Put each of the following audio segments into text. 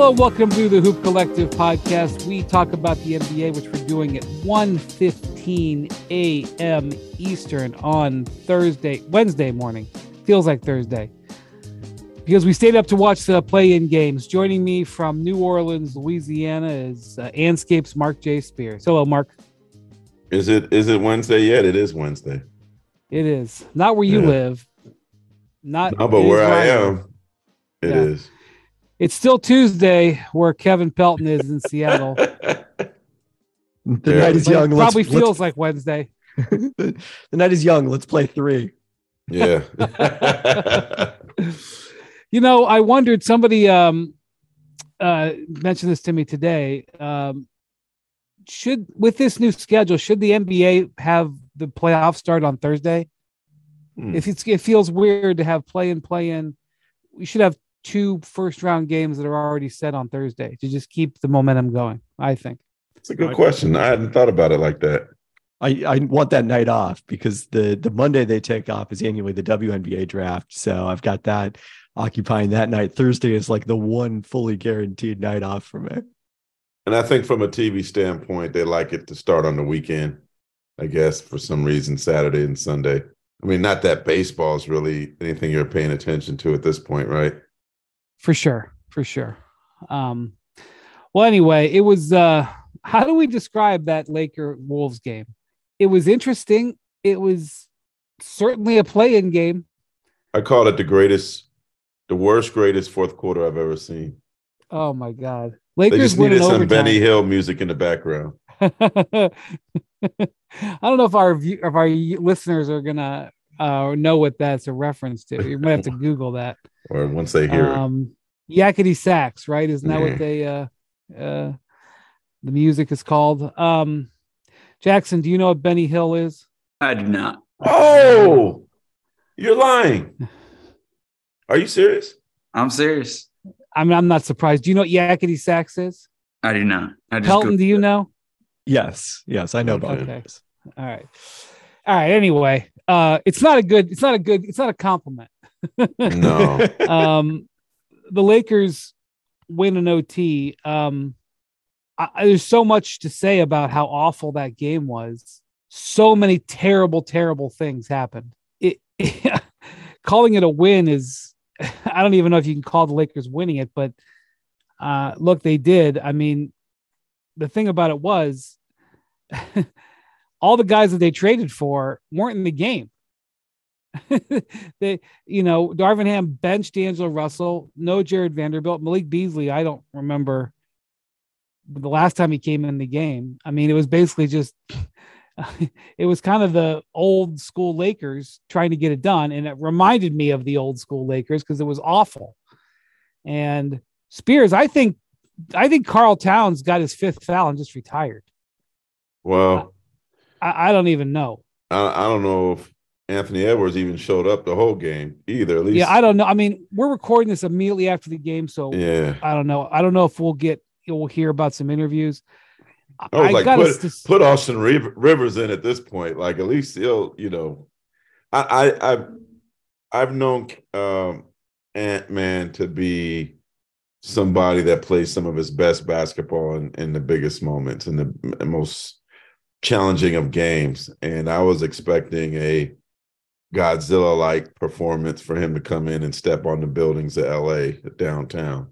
Hello, welcome to the Hoop Collective podcast. We talk about the NBA, which we're doing at 1.15 a.m. Eastern on Thursday, Wednesday morning. Feels like Thursday. Because we stayed up to watch the play-in games. Joining me from New Orleans, Louisiana is uh, Andscape's Marc J. Spears. Hello, Marc. Is it is it Wednesday yet? It is Wednesday. It is. Not where you Yeah. live. Not No, but where I am, it is. Yeah. It's still Tuesday where Kevin Pelton is in Seattle. The night is But it young. Let's, probably let's- feels like Wednesday. the, the night is young. Let's play three. yeah. You know, I wondered somebody um uh mentioned this to me today. Um should with this new schedule, should the NBA have the playoffs start on Thursday? Hmm. If it's it feels weird to have play in play in, we should have two first round games that are already set on Thursday to just keep the momentum going, I think. It's a good question. I hadn't thought about it like that. I, I want that night off because the the Monday they take off is annually the WNBA draft. So I've got that occupying that night. Thursday is like the one fully guaranteed night off for me. And I think from a TV standpoint, they like it to start on the weekend, I guess, for some reason, Saturday and Sunday. I mean, not that baseball is really anything you're paying attention to at this point, right? For sure, for sure. Um well anyway, it was uh how do we describe that Laker Wolves game? It was interesting. It was certainly a play-in game. I call it the greatest, the worst, greatest fourth quarter I've ever seen. Oh my god. They Lakers just win needed some overtime. Benny Hill music in the background. I don't know if our view, if our listeners are gonna uh, know what that's a reference to. You might have to Google that. Or once they hear it. Um, Yakety sax, right? Isn't that Yeah. what they uh, uh, the music is called? Um, Jackson, do you know what Benny Hill is? I do not. Oh, you're lying. Are you serious? I'm serious. I mean, I'm not surprised. Do you know what Yakety sax is? I do not. I just Pelton, do you it. know? Yes, yes, I know about Okay. it. All right. All right. Anyway, uh, it's not a good, it's not a good, it's not a compliment. No. um, the Lakers win an OT. Um, I, I- there's so much to say about how awful that game was. So many terrible, terrible things happened. It, calling it a win is, I don't even know if you can call the Lakers winning it, but uh, look, they did. I mean, the thing about it was, all the guys that they traded for weren't in the game. they, you know, Darvin Ham benched D'Angelo Russell, no Jared Vanderbilt, Malik Beasley. I don't remember the last time he came in the game. I mean, it was basically just, it was kind of the old school Lakers trying to get it done. And it reminded me of the old school Lakers because it was awful. And Spears, I think, I think Karl Towns got his fifth foul and just retired. Well, I, I don't even know. I, I don't know if Anthony Edwards even showed up the whole game either. At least, Yeah, I don't know. I mean, we're recording this immediately after the game, so yeah. I don't know. I don't know if we'll get we'll hear about some interviews. I, I was like, gotta put, put Austin Rivers in at this point. Like, at least he'll, you know, I, I, I've, I've known um, Ant Man to be somebody that plays some of his best basketball in, in the biggest moments and the most challenging of games, and I was expecting a Godzilla like performance for him to come in and step on the buildings of LA downtown.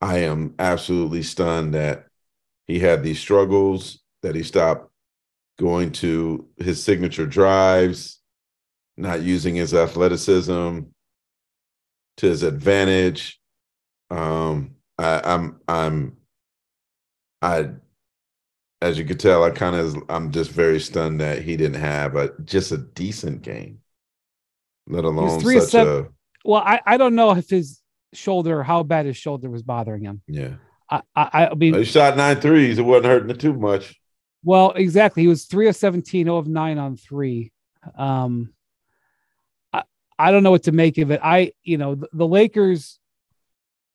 I am absolutely stunned that he had these struggles, that he stopped going to his signature drives, not using his athleticism to his advantage. Um, I, I'm I'm I as you could tell, I kind of I'm just very stunned that he didn't have a just a decent game, let alone three such seven- a well, I, I don't know if his shoulder, how bad his shoulder was bothering him. yeah. I I, I mean, He shot nine threes. It wasn't hurting it too much. well, exactly. He was three of 17, 0 of nine on three. Um, I I don't know what to make of it. I you know the, the Lakers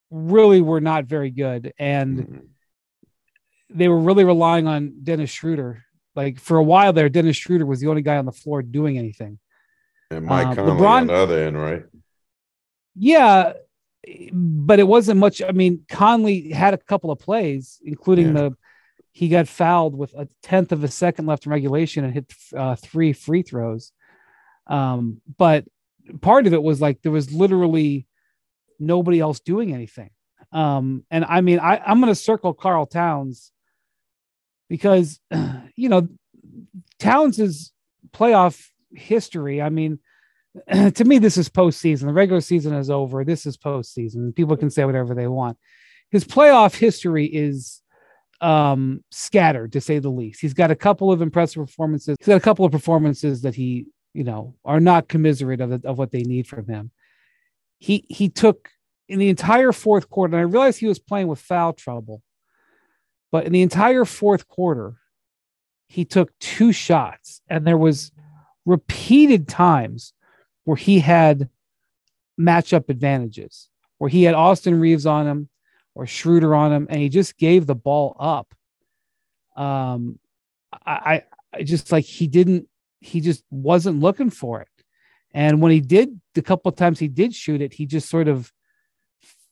really were not very good, and Mhm. They were really relying on Dennis Schroeder. Like for a while there, Dennis Schroeder was the only guy on the floor doing anything. And Mike Uh, Conley LeBron- on the other end, right? Yeah, but it wasn't much. I mean, Conley had a couple of plays, including Yeah. the he got fouled with a tenth of a second left in regulation and hit uh, three free throws. Um, but part of it was like there was literally nobody else doing anything. Um, and I mean, I, I'm going to circle Karl Towns because, you know, Towns's playoff history. I mean, to me, this is postseason. The regular season is over. This is postseason. People can say whatever they want. His playoff history is um scattered to say the least. He's got a couple of impressive performances. He's got a couple of performances that he, you know, are not commiserate of, of what they need from him. He he took in the entire fourth quarter, and I realized he was playing with foul trouble, but in the entire fourth quarter, he took two shots, and there was repeated times where he had matchup advantages, where he had Austin Reaves on him or Schroeder on him, and he just gave the ball up. Um, I, I, just like he didn't, he just wasn't looking for it. And when he did, the couple of times he did shoot it, he just sort of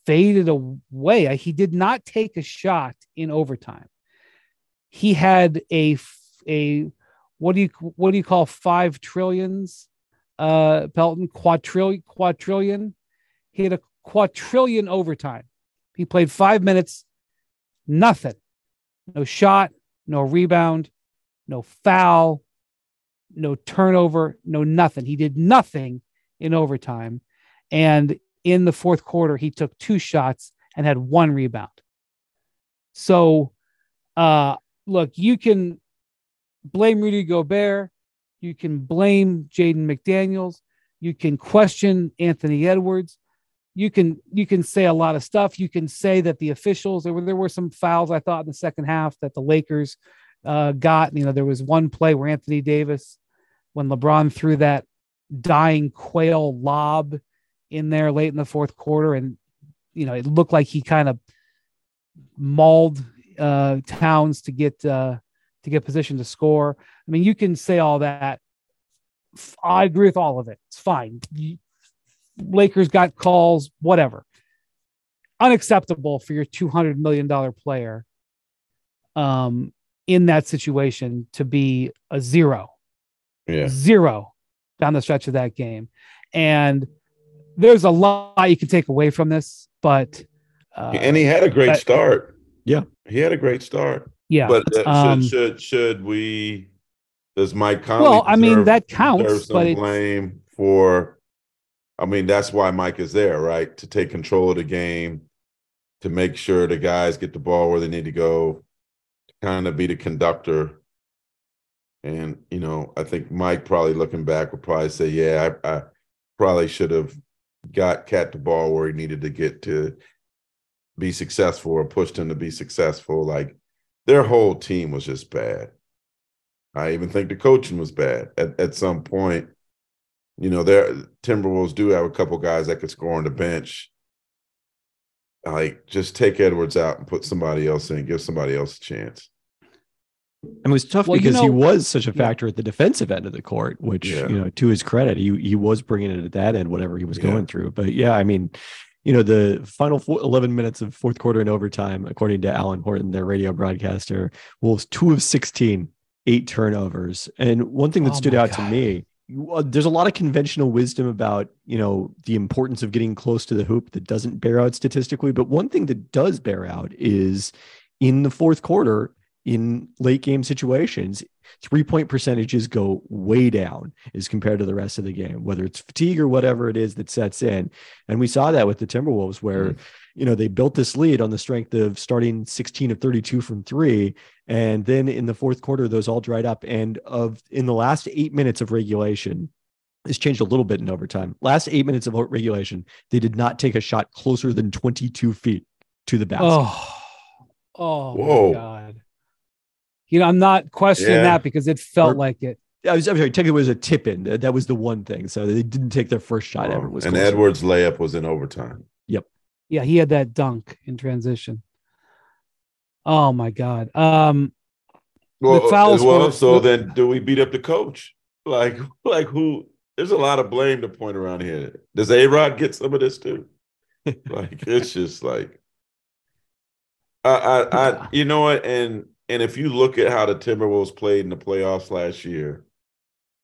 faded away. He did not take a shot in overtime. He had a a what do you what do you call five trillions? Uh, Pelton quadrillion quadrillion. He had a quadrillion overtime. He played five minutes, nothing, no shot, no rebound, no foul, no turnover, no nothing. He did nothing in overtime. And in the fourth quarter, he took two shots and had one rebound. So, uh, look, you can blame Rudy Gobert. You can blame Jaden McDaniels. You can question Anthony Edwards. You can you can say a lot of stuff. You can say that the officials there were there were some fouls I thought in the second half that the Lakers uh, got. You know there was one play where Anthony Davis, when LeBron threw that dying quail lob in there late in the fourth quarter, and you know it looked like he kind of mauled uh, Towns to get uh, to get position to score. I mean, you can say all that. I agree with all of it. It's fine. You- Lakers got calls, whatever. Unacceptable for your two hundred million dollar player, um, in that situation to be a zero Yeah. zero down the stretch of that game. And there's a lot you can take away from this, but uh, and he had a great but- start. Yeah. He had a great start. yeah. But uh, Um, should should should we? Does Mike Conley? well, I mean that deserve counts, some but blame for. I mean, that's why Mike is there, right? To take control of the game, to make sure the guys get the ball where they need to go, to kind of be the conductor. And you know, I think Mike probably looking back would probably say, "Yeah, I, I probably should have got Cat the ball where he needed to get to be successful or pushed him to be successful." Like their whole team was just bad. I even think the coaching was bad at, at some point. You know, their Timberwolves do have a couple guys that could score on the bench. Like, just take Edwards out and put somebody else in, give somebody else a chance. And it was tough Well, you because he was such a Yeah. factor at the defensive end of the court, which Yeah. you know, to his credit, he he was bringing it at that end, whatever he was Yeah. going through. But yeah, I mean, you know, the final four, 11 minutes of fourth quarter and overtime, according to Alan Horton, their radio broadcaster, Wolves two of 16, eight turnovers. And one thing that Oh stood my out to me, uh, there's a lot of conventional wisdom about you know the importance of getting close to the hoop that doesn't bear out statistically but one thing that does bear out is in the fourth quarter in late game situations three point percentages go way down as compared to the rest of the game whether it's fatigue or whatever it is that sets in and we saw that with the timberwolves where Mm. you know they built this lead on the strength of starting 16 of 32 from three and then in the fourth quarter those all dried up and of in the last eight minutes of regulation this changed a little bit in overtime last eight minutes of regulation they did not take a shot closer than 22 feet to the basket oh, oh Whoa. my god. You know, I'm not questioning Yeah. that because it felt Or- like it. I was I'm sorry, technically it was a tip in. That that was the one thing. So they didn't take their first shot ever. Um, Was and closer. Edwards' layup was in overtime. Yep. Yeah, he had that dunk in transition. Oh my god. Um, Well, fouls well were- so then do we beat up the coach? Like, like who? There's a lot of blame to point around here. Does A Rod get some of this too? like it's just like I, I, I, you know what, and and if you look at how the Timberwolves played in the playoffs last year,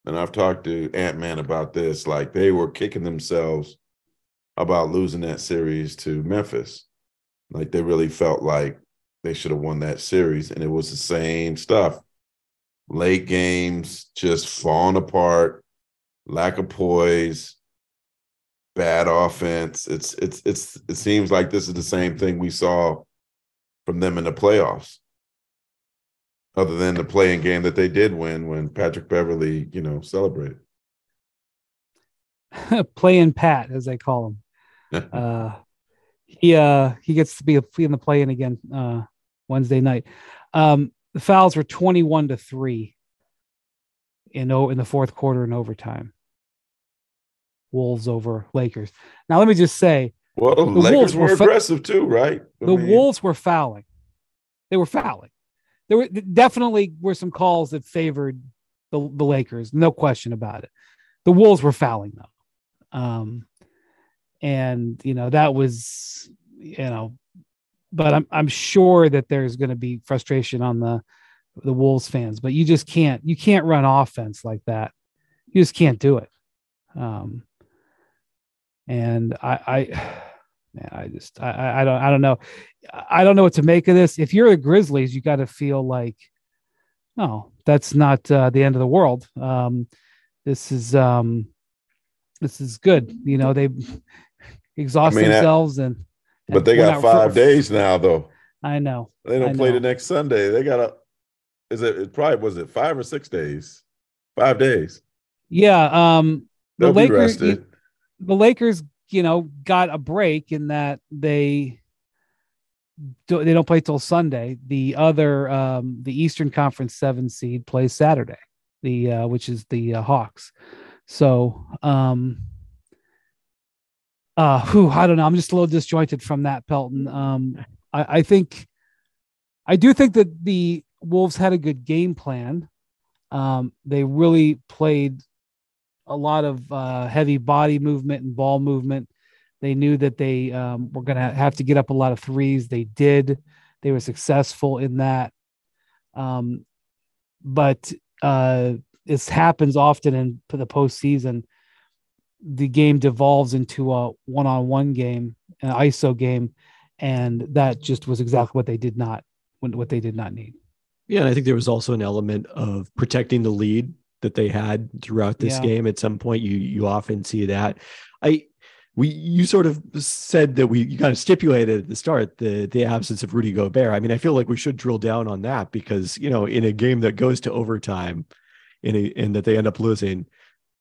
and I've talked to Ant Man about this, like they were kicking themselves about losing that series to Memphis. Like they really felt like they should have won that series, and it was the same stuff. Late games just falling apart, lack of poise, bad offense. It's it's it's it seems like this is the same thing we saw from them in the playoffs. Other than the play-in game that they did win when Patrick Beverley, you know, celebrated. playing Pat, as they call him. uh, he uh, he gets to be in the play-in again uh, Wednesday night. Um, the fouls were twenty-one to three in in the fourth quarter in overtime. Wolves over Lakers. Now let me just say, well, the Lakers Wolves were, were fa- aggressive too, right? I the mean, Wolves were fouling. They were fouling. There were definitely were some calls that favored the, the Lakers, no question about it. The Wolves were fouling though. Um, and you know, that was, you know, but I'm I'm sure that there's going to be frustration on the the Wolves fans, but you just can't you can't run offense like that. You just can't do it. Um, and I, I man, I just I, I don't I don't know. I don't know what to make of this. If you're the Grizzlies, you got to feel like, no, that's not uh, the end of the world. Um, this is um, this is good. You know, they exhaust I mean, themselves and, and, But they got five for, days now, though. I know. They don't I play know. the next Sunday. They got a. Is it, it probably was it five or six days? Five days. Yeah. Um, the They'll Lakers. the Lakers, you know, got a break in that they do, they don't play till Sunday. The other, um, the Eastern Conference seven seed plays Saturday, the uh, which is the uh, Hawks. So, um, uh, who I don't know. I'm just a little disjointed from that, Pelton. Um, I, I think, I do think that the Wolves had a good game plan. Um, they really played a lot of uh, heavy body movement and ball movement. They knew that they um, were going to have to get up a lot of threes. They did. They were successful in that. Um, but uh, this happens often in the postseason. The game devolves into a one-on-one game, an ISO game, and that just was exactly what they did not what they did not need. Yeah, and I think there was also an element of protecting the lead that they had throughout this yeah. game. At some point, you you often see that. I we you sort of said that we you kind of stipulated at the start the the absence of Rudy Gobert. I mean, I feel like we should drill down on that because you know in a game that goes to overtime, in a and that they end up losing,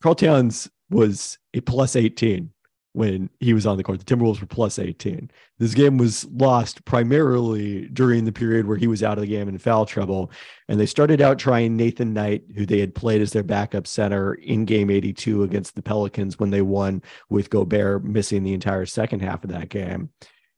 Karl Towns was a plus 18 when he was on the court. The Timberwolves were plus 18. This game was lost primarily during the period where he was out of the game in foul trouble. And they started out trying Nathan Knight, who they had played as their backup center in game 82 against the Pelicans when they won with Gobert missing the entire second half of that game.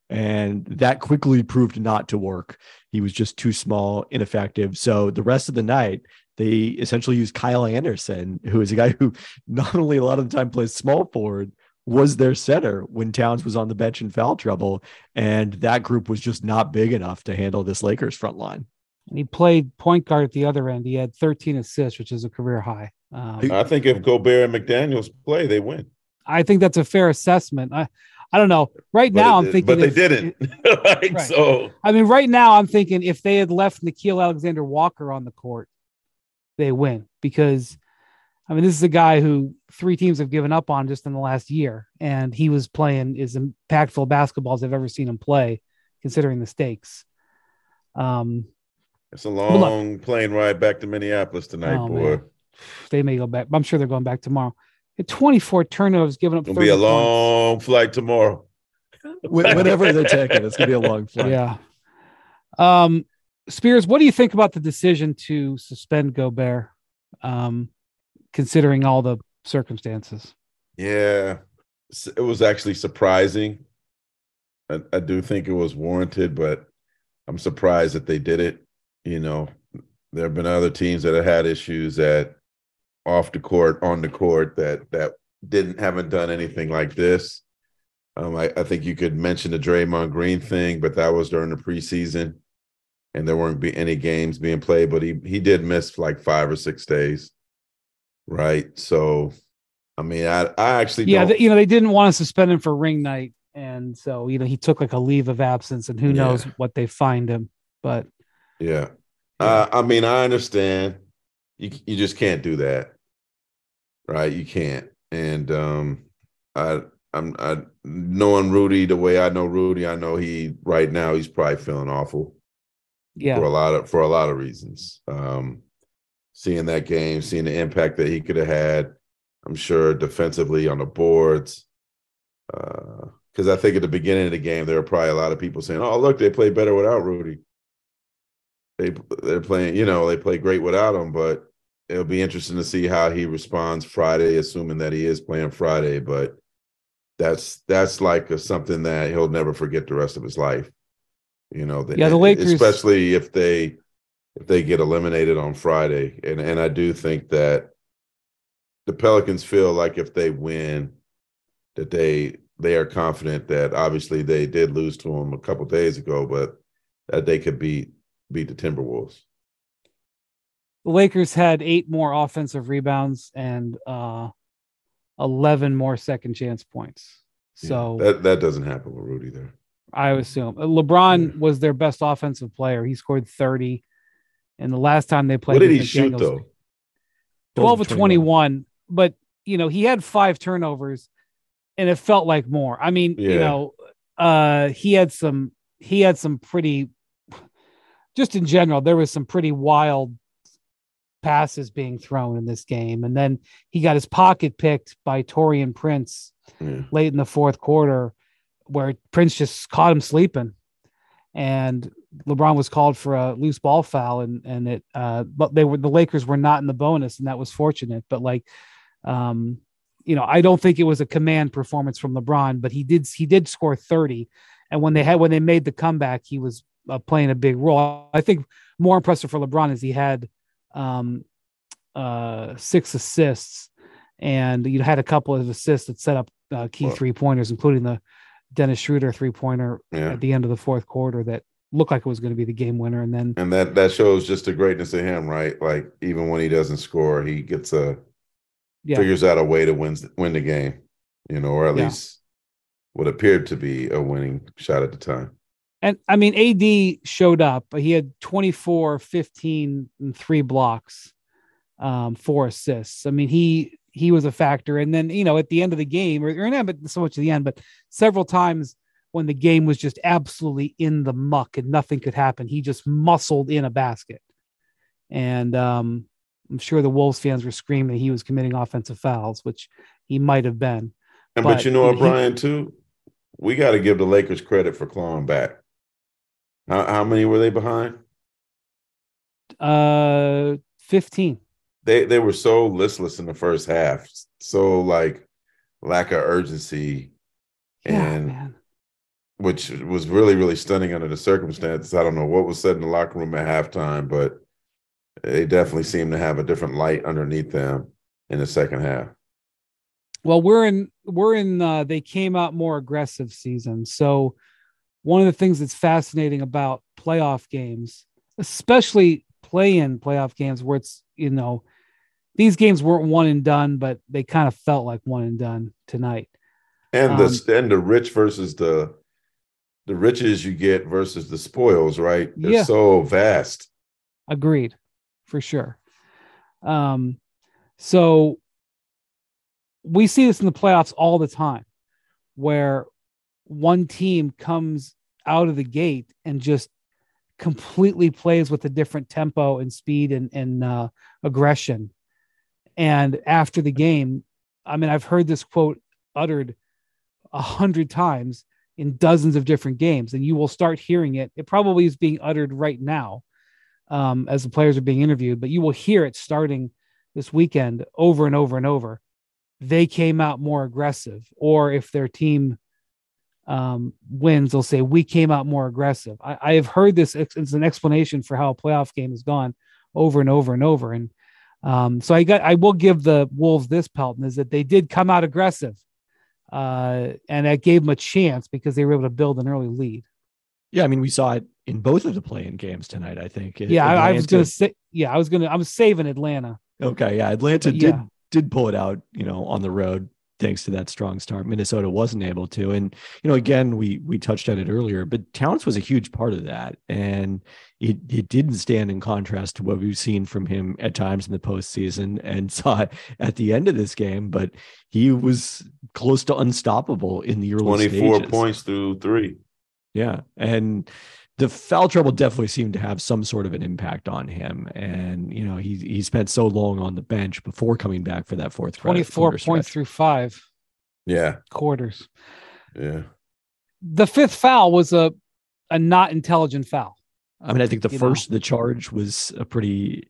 And that quickly proved not to work. He was just too small, ineffective. So the rest of the night, they essentially used Kyle Anderson, who is a guy who not only a lot of the time plays small forward, was their center when Towns was on the bench in foul trouble. And that group was just not big enough to handle this Lakers front line. And he played point guard at the other end. He had 13 assists, which is a career high. Um, I think if Gobert and McDaniels play, they win. I think that's a fair assessment. I, I don't know. Right now, I'm thinking, but they if, didn't. like, right. So, I mean, right now, I'm thinking if they had left Nickeil Alexander Walker on the court, they win because I mean, this is a guy who three teams have given up on just in the last year, and he was playing as impactful basketball as I've ever seen him play, considering the stakes. Um, it's a long look, plane ride back to Minneapolis tonight, oh, boy. Man. They may go back. I'm sure they're going back tomorrow. At 24 turnovers, giving up. It'll be a long flight tomorrow. Whenever they're taking, it's gonna be a long flight. Yeah. Um, Spears, what do you think about the decision to suspend Gobert? Um, considering all the circumstances. Yeah, it was actually surprising. I, I, do think it was warranted, but I'm surprised that they did it. You know, there have been other teams that have had issues at off the court, on the court that that didn't haven't done anything like this. Um, I, I think you could mention the Draymond Green thing, but that was during the preseason, and there weren't be any games being played. But he he did miss like five or six days, right? So, I mean, I I actually Yeah, don't- th- you know they didn't want to suspend him for ring night, and so you know he took like a leave of absence, and who Yeah. knows what they find him. But Yeah. Uh, I mean, I understand. You you just can't do that, right? You can't. And um, I I'm I knowing Rudy the way I know Rudy, I know he right now he's probably feeling awful yeah, for a lot of for a lot of reasons. Um, seeing that game, seeing the impact that he could have had, I'm sure defensively on the boards. Uh, because I think at the beginning of the game, there were probably a lot of people saying, "Oh, look, they play better without Rudy." They they're playing, you know, they play great without him, but it'll be interesting to see how he responds Friday, assuming that he is playing Friday. But that's that's like a, something that he'll never forget the rest of his life. You know, Yeah, the Lakers- especially if they if they get eliminated on Friday, and and I do think that the Pelicans feel like if they win, that they they are confident that obviously they did lose to them a couple days ago, but that they could beat beat the Timberwolves. the Lakers had eight more offensive rebounds and uh, eleven more second chance points. Yeah, So that that doesn't happen with Rudy there. I assume LeBron Yeah. was their best offensive player. He scored thirty, and the last time they played, What did he shoot though? 12 of 21 but you know he had five turnovers and it felt like more. I mean you know uh he had some he had some pretty just in general there was some pretty wild passes being thrown in this game. And then he got his pocket picked by Taurean Prince Yeah. late in the fourth quarter where Prince just caught him sleeping. And LeBron was called for a loose ball foul and and it uh but they were the Lakers were not in the bonus and that was fortunate but like um you know I don't think it was a command performance from LeBron but he did he did score 30 and when they had when they made the comeback he was uh, playing a big role I think more impressive for LeBron is he had um uh six assists and you had a couple of assists that set up uh, key Well- three pointers including the Dennis Schroeder three pointer Yeah. at the end of the fourth quarter that looked like it was going to be the game winner. And then, And that that shows just the greatness of him, right? Like even when he doesn't score, he gets a yeah, figures out a way to win win the game, you know, or at Yeah. least what appeared to be a winning shot at the time. and I mean, AD showed up, but he had 24, 15, and three blocks, um, four assists. I mean, he, he was a factor. And then, you know, at the end of the game, or, or not but so much at the end, but several times when the game was just absolutely in the muck and nothing could happen, he just muscled in a basket. And um, I'm sure the Wolves fans were screaming he was committing offensive fouls, which he might have been. And but, But you know what, Brian, too, we got to give the Lakers credit for clawing back. How, how many were they behind? Uh, 15. They they were so listless in the first half, so like lack of urgency, Yeah, and man. Which was really really stunning under the circumstances. I don't know what was said in the locker room at halftime, but they definitely seemed to have a different light underneath them in the second half. Well, we're in we're in uh they came out more aggressive season. So one of the things that's fascinating about playoff games, especially play-in playoff games where it's, you know, these games weren't one and done, but they kind of felt like one and done tonight. and Um, the and the rich versus the the riches you get versus the spoils, right? They're Yeah. so vast. Agreed, for sure. Um, so we see this in the playoffs all the time, where one team comes out of the gate and just completely plays with a different tempo and speed and, and uh, aggression. And after the game, I mean, I've heard this quote uttered a hundred times in dozens of different games, and you will start hearing it. It probably is being uttered right now um, as the players are being interviewed, but you will hear it starting this weekend over and over and over. They came out more aggressive, or if their team um, wins, they'll say, We came out more aggressive. I, I have heard this, it's an explanation for how a playoff game has gone over and over and over. And um, so I got, I will give the Wolves this, Pelton, is that they did come out aggressive. Uh, and that gave them a chance because they were able to build an early lead. Yeah, I mean, we saw it in both of the play-in games tonight. I think. Yeah, I, I was gonna say. Yeah, I was gonna. I'm saving Atlanta. Okay, yeah, Atlanta but, did yeah. did pull it out. You know, on the road thanks to that strong start. Minnesota wasn't able to. And, you know, again, we we touched on it earlier, but Towns was a huge part of that. And it, it didn't stand in contrast to what we've seen from him at times in the postseason and saw it at the end of this game, but he was close to unstoppable in the early 24 stages. points through three. Yeah. And the foul trouble definitely seemed to have some sort of an impact on him. And, you know, he he spent so long on the bench before coming back for that fourth 24 points through five. Yeah. Quarters. Yeah. The fifth foul was a a not intelligent foul. I mean, I think the you first know. the charge was a pretty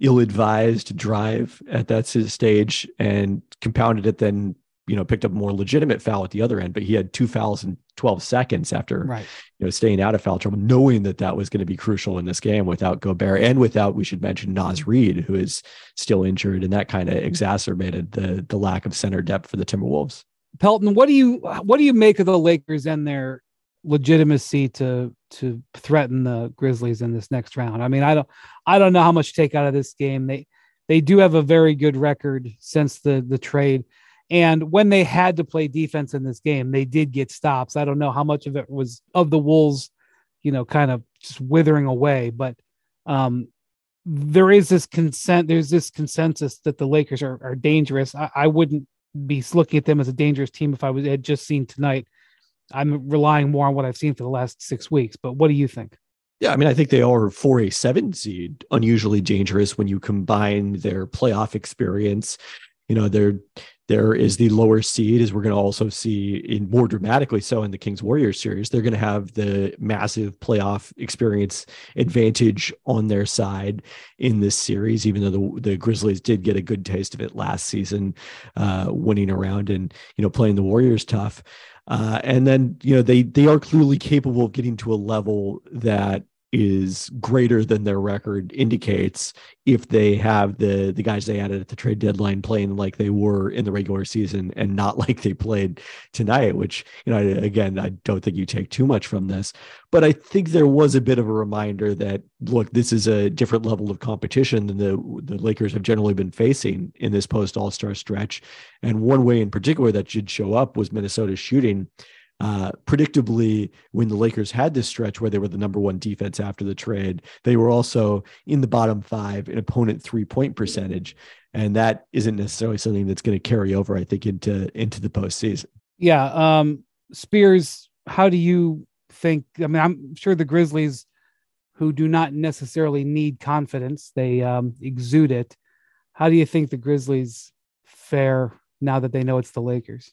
ill-advised drive at that stage and compounded it then you know, picked up a more legitimate foul at the other end, but he had two fouls in 12 seconds after, right. you know, staying out of foul trouble, knowing that that was going to be crucial in this game without Gobert and without, we should mention Naz Reid, who is still injured. And that kind of exacerbated the, the lack of center depth for the Timberwolves. Pelton, what do you, what do you make of the Lakers and their legitimacy to, to threaten the Grizzlies in this next round? I mean, I don't, I don't know how much take out of this game. They, they do have a very good record since the, the trade and when they had to play defense in this game, they did get stops. I don't know how much of it was of the Wolves, you know, kind of just withering away, but um, there is this consent. There's this consensus that the Lakers are, are dangerous. I, I wouldn't be looking at them as a dangerous team if I was had just seen tonight. I'm relying more on what I've seen for the last six weeks. But what do you think? Yeah, I mean, I think they are for a seven seed unusually dangerous when you combine their playoff experience. You know, they're there is the lower seed, as we're going to also see in more dramatically so in the Kings Warriors series. They're going to have the massive playoff experience advantage on their side in this series, even though the, the Grizzlies did get a good taste of it last season, uh, winning around and you know playing the Warriors tough. Uh, and then you know they they are clearly capable of getting to a level that is greater than their record indicates if they have the the guys they added at the trade deadline playing like they were in the regular season and not like they played tonight which you know again I don't think you take too much from this. But I think there was a bit of a reminder that look this is a different level of competition than the the Lakers have generally been facing in this post All-Star stretch. And one way in particular that should show up was Minnesota's shooting uh, predictably, when the Lakers had this stretch where they were the number one defense after the trade, they were also in the bottom five in opponent three point percentage, and that isn't necessarily something that's going to carry over, I think, into into the postseason. Yeah, um, Spears, how do you think? I mean, I'm sure the Grizzlies, who do not necessarily need confidence, they um, exude it. How do you think the Grizzlies fare now that they know it's the Lakers?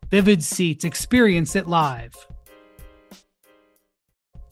Vivid Seats, experience it live.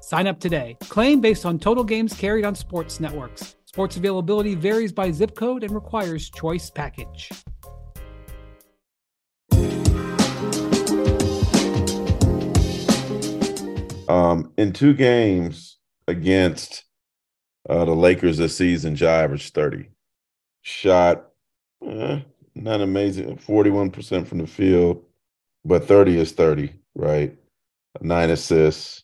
Sign up today. Claim based on total games carried on sports networks. Sports availability varies by zip code and requires choice package. Um, in two games against uh, the Lakers this season, Ja averaged 30. Shot eh, not amazing, 41% from the field, but 30 is 30, right? Nine assists,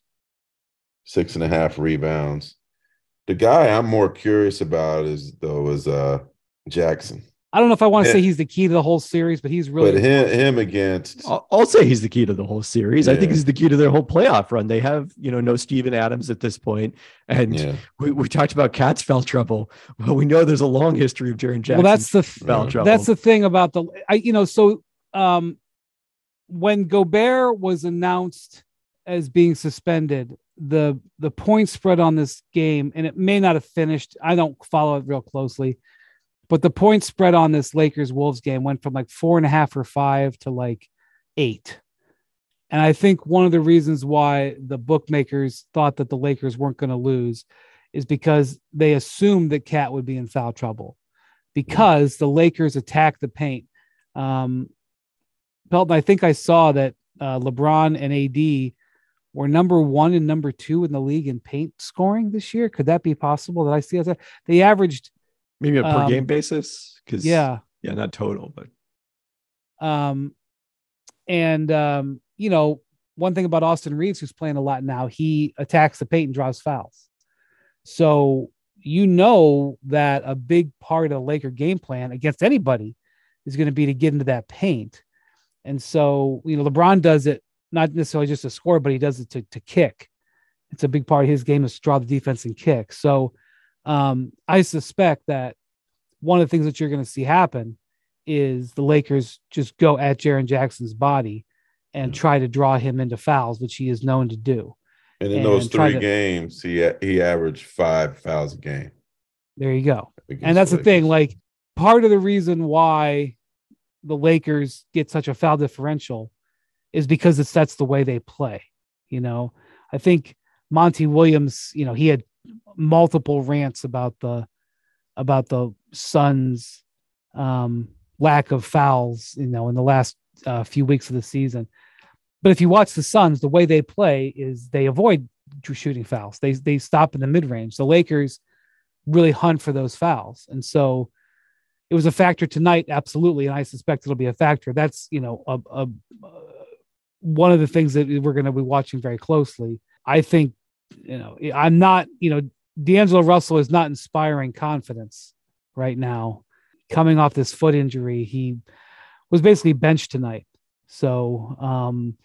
six and a half rebounds. The guy I'm more curious about is though is uh Jackson. I don't know if I want to Yeah. say he's the key to the whole series, but he's really but him, him against I'll, I'll say he's the key to the whole series. I think Yeah. he's the key to their whole playoff run. They have, you know, no Steven Adams at this point, and yeah. we, we talked about Cat's foul trouble. Well, we know there's a long history of Jaren Jackson. well. That's the th- foul Yeah. trouble. that's the thing about the I you know so um when Gobert was announced as being suspended, the the point spread on this game, and it may not have finished. I don't follow it real closely, but the point spread on this Lakers Wolves game went from like four and a half or five to like eight. And I think one of the reasons why the bookmakers thought that the Lakers weren't going to lose is because they assumed that Cat would be in foul trouble because the Lakers attacked the paint. Um, Pelton, I think I saw that uh, LeBron and AD were number one and number two in the league in paint scoring this year. Could that be possible? that I see as a, They averaged, maybe a per um, game basis. Because yeah, yeah, not total, but Um, and um, you know, one thing about Austin Reaves, who's playing a lot now, he attacks the paint and draws fouls. So you know that a big part of the Laker game plan against anybody is going to be to get into that paint. And so, you know, LeBron does it not necessarily just a score, but he does it to, to kick. It's a big part of his game is to draw the defense and kick. So um, I suspect that one of the things that you're going to see happen is the Lakers just go at Jaren Jackson's body and try to draw him into fouls, which he is known to do. And in those and try three to- games, he he averaged five fouls a game. There you go. And that's the thing. Like part of the reason why the Lakers get such a foul differential is because it's that's the way they play. You know, I think Monty Williams, you know, he had multiple rants about the about the Suns um lack of fouls, you know, in the last uh, few weeks of the season. But if you watch the Suns, the way they play is they avoid shooting fouls. They they stop in the mid range. The Lakers really hunt for those fouls, and so it was a factor tonight, absolutely, and I suspect it'll be a factor. That's you know a, a, uh, one of the things that we're going to be watching very closely. I think you know I'm not you know D'Angelo Russell is not inspiring confidence right now. Coming off this foot injury, he was basically benched tonight. So um,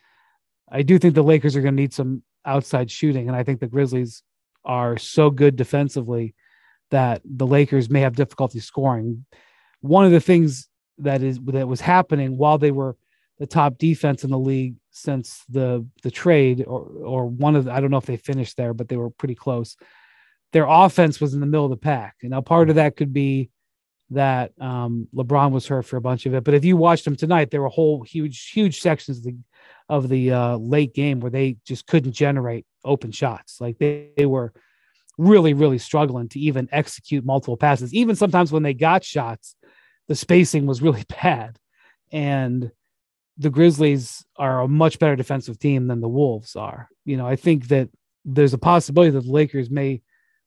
I do think the Lakers are going to need some outside shooting, and I think the Grizzlies are so good defensively that the Lakers may have difficulty scoring. One of the things that is that was happening while they were the top defense in the league since the the trade, or or one of the, I don't know if they finished there, but they were pretty close. Their offense was in the middle of the pack, and now part of that could be that um, LeBron was hurt for a bunch of it. But if you watched them tonight, there were whole huge huge sections of the of the uh, late game where they just couldn't generate open shots. Like they, they were really, really struggling to even execute multiple passes. Even sometimes when they got shots, the spacing was really bad. And the Grizzlies are a much better defensive team than the Wolves are. You know, I think that there's a possibility that the Lakers may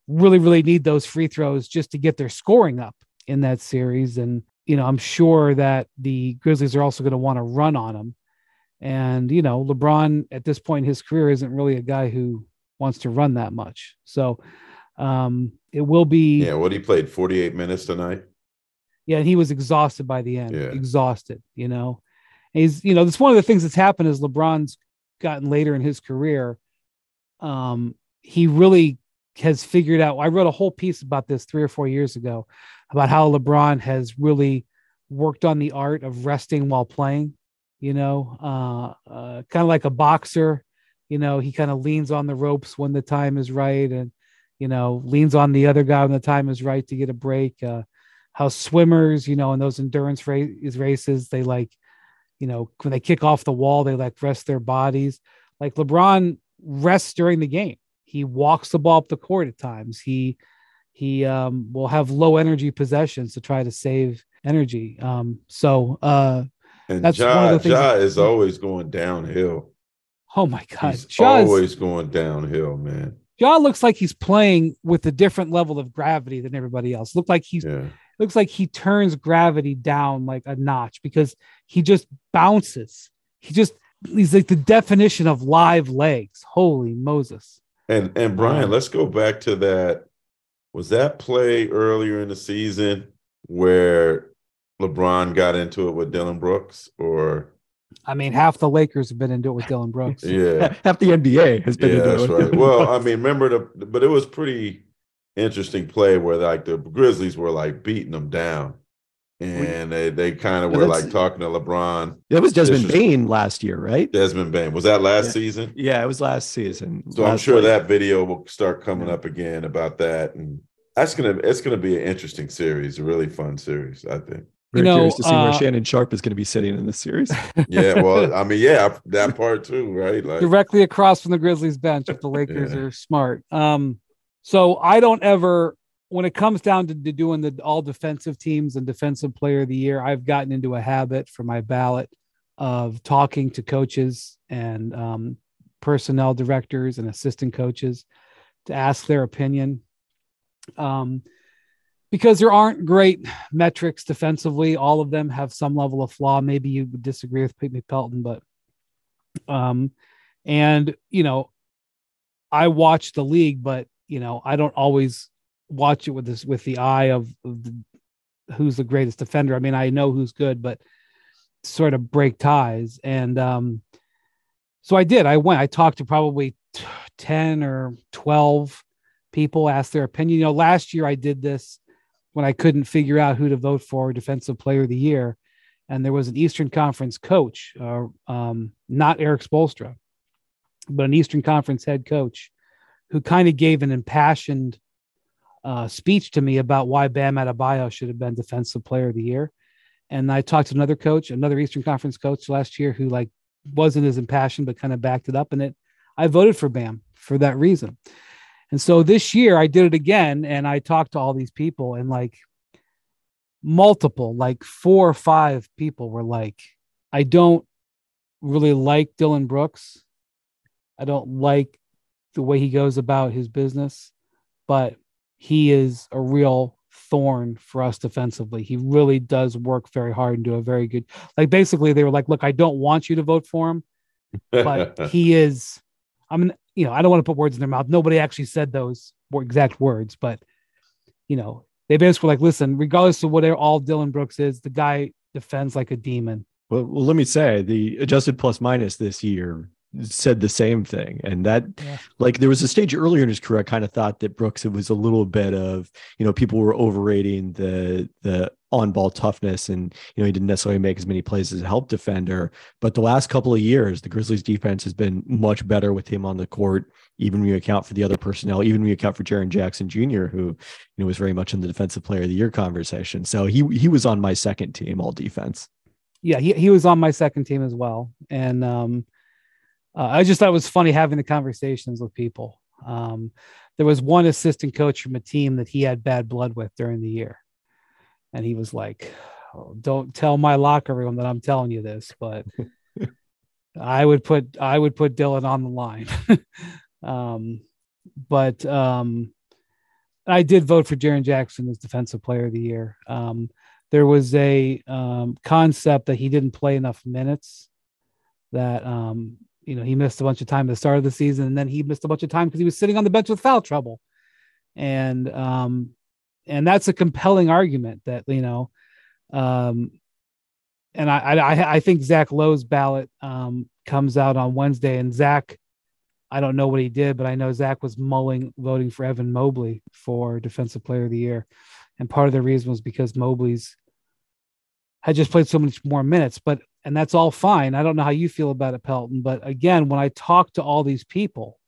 really, really need those free throws just to get their scoring up in that series. And, you know, I'm sure that the Grizzlies are also going to want to run on them. And, you know, LeBron at this point in his career isn't really a guy who wants to run that much. So um, it will be, yeah, what he played 48 minutes tonight. yeah, and he was exhausted by the end, Yeah. exhausted, you know. He's, you know, that's one of the things that's happened as LeBron's gotten later in his career. Um, he really has figured out. I wrote a whole piece about this three or four years ago about how LeBron has really worked on the art of resting while playing, you know, uh, uh, kind of like a boxer, you know, he kind of leans on the ropes when the time is right and, you know, leans on the other guy when the time is right to get a break. Uh, how swimmers, you know, in those endurance ra- races, they like, you know, when they kick off the wall, they like rest their bodies. Like LeBron rests during the game. He walks the ball up the court at times. He he um, will have low energy possessions to try to save energy. Um, so uh, And That's Ja, one of the things Ja that- is always going downhill. oh my god, He's Ja's, always going downhill, man. Ja looks like he's playing with a different level of gravity than everybody else. Look like he's Yeah. Looks like he turns gravity down like a notch because he just bounces. He just he's like the definition of live legs. Holy Moses. And and Brian, let's go back to that. Was that play earlier in the season where LeBron got into it with Dillon Brooks, or I mean, half the Lakers have been into it with Dillon Brooks. yeah, Half the NBA has been yeah, into that's it. right. Well, I mean, remember the, but it was pretty interesting play where like the Grizzlies were like beating them down, and they they kind of But were like talking to LeBron. that was Desmond This is- Bane last year, right? Desmond Bane was that last Yeah. season? Yeah, it was last season. So I'm sure like- that video will start coming Yeah. up again about that, and that's gonna it's gonna be an interesting series, a really fun series, I think. Very You know, curious to see where uh, Shannon Sharpe is going to be sitting in this series. Yeah, well, I mean, yeah, that part too, right? Like, directly across from the Grizzlies bench if the Lakers Yeah. are smart. Um, so I don't ever, when it comes down to, to doing the all defensive teams and defensive player of the year, I've gotten into a habit for my ballot of talking to coaches and um, personnel directors and assistant coaches to ask their opinion. Um, because there aren't great metrics defensively, all of them have some level of flaw. Maybe you would disagree with Pete Pelton, but um, and you know, I watch the league, but you know, I don't always watch it with this with the eye of, the, who's the greatest defender. I mean, I know who's good, but sort of break ties. And um, so I did. I went. I talked to probably t- ten or twelve people, asked their opinion. You know, last year I did this when I couldn't figure out who to vote for Defensive Player of the Year and there was an Eastern Conference coach, uh, um, not Erik Spoelstra, but an Eastern Conference head coach, who kind of gave an impassioned uh, speech to me about why Bam Adebayo should have been Defensive Player of the Year. And I talked to another coach, another Eastern Conference coach last year, who like wasn't as impassioned, but kind of backed it up. And it, I voted for Bam for that reason. And so this year I did it again, and I talked to all these people, and like multiple, like four or five people were like, I don't really like Dillon Brooks. I don't like the way he goes about his business, but he is a real thorn for us defensively. He really does work very hard and do a very good. Like basically, they were like, "Look, I don't want you to vote for him, but he is." I mean, you know, I don't want to put words in their mouth. Nobody actually said those exact words, but you know, they basically were like, "Listen, regardless of what all Dillon Brooks is, the guy defends like a demon." Well, well, let me say the adjusted plus minus this year said the same thing. And that, Yeah. like, there was a stage earlier in his career, I kind of thought that Brooks, it was a little bit of, you know, people were overrating the, the on ball toughness and, you know, he didn't necessarily make as many plays as a help defender. But the last couple of years, the Grizzlies defense has been much better with him on the court, even when you account for the other personnel, even when you account for Jaren Jackson Jr., who, you know, was very much in the defensive player of the year conversation. So he, he was on my second team all defense. yeah, he, he was on my second team as well. And um, uh, I just thought it was funny having the conversations with people. Um, there was one assistant coach from a team that he had bad blood with during the year. And he was like, oh, don't tell my locker room that I'm telling you this, but I would put, I would put Dillon on the line. um, but um, I did vote for Jaren Jackson as defensive player of the year. Um, there was a um, concept that he didn't play enough minutes that um, you know he missed a bunch of time at the start of the season and then he missed a bunch of time because he was sitting on the bench with foul trouble and um, and that's a compelling argument that you know um, and I, I i think zach lowe's ballot um, comes out on wednesday and zach i don't know what he did but i know zach was mulling voting for evan mobley for defensive player of the year and part of the reason was because Mobley's had just played so much more minutes. But and that's all fine. I don't know how you feel about it, Pelton. But again, when I talked to all these people,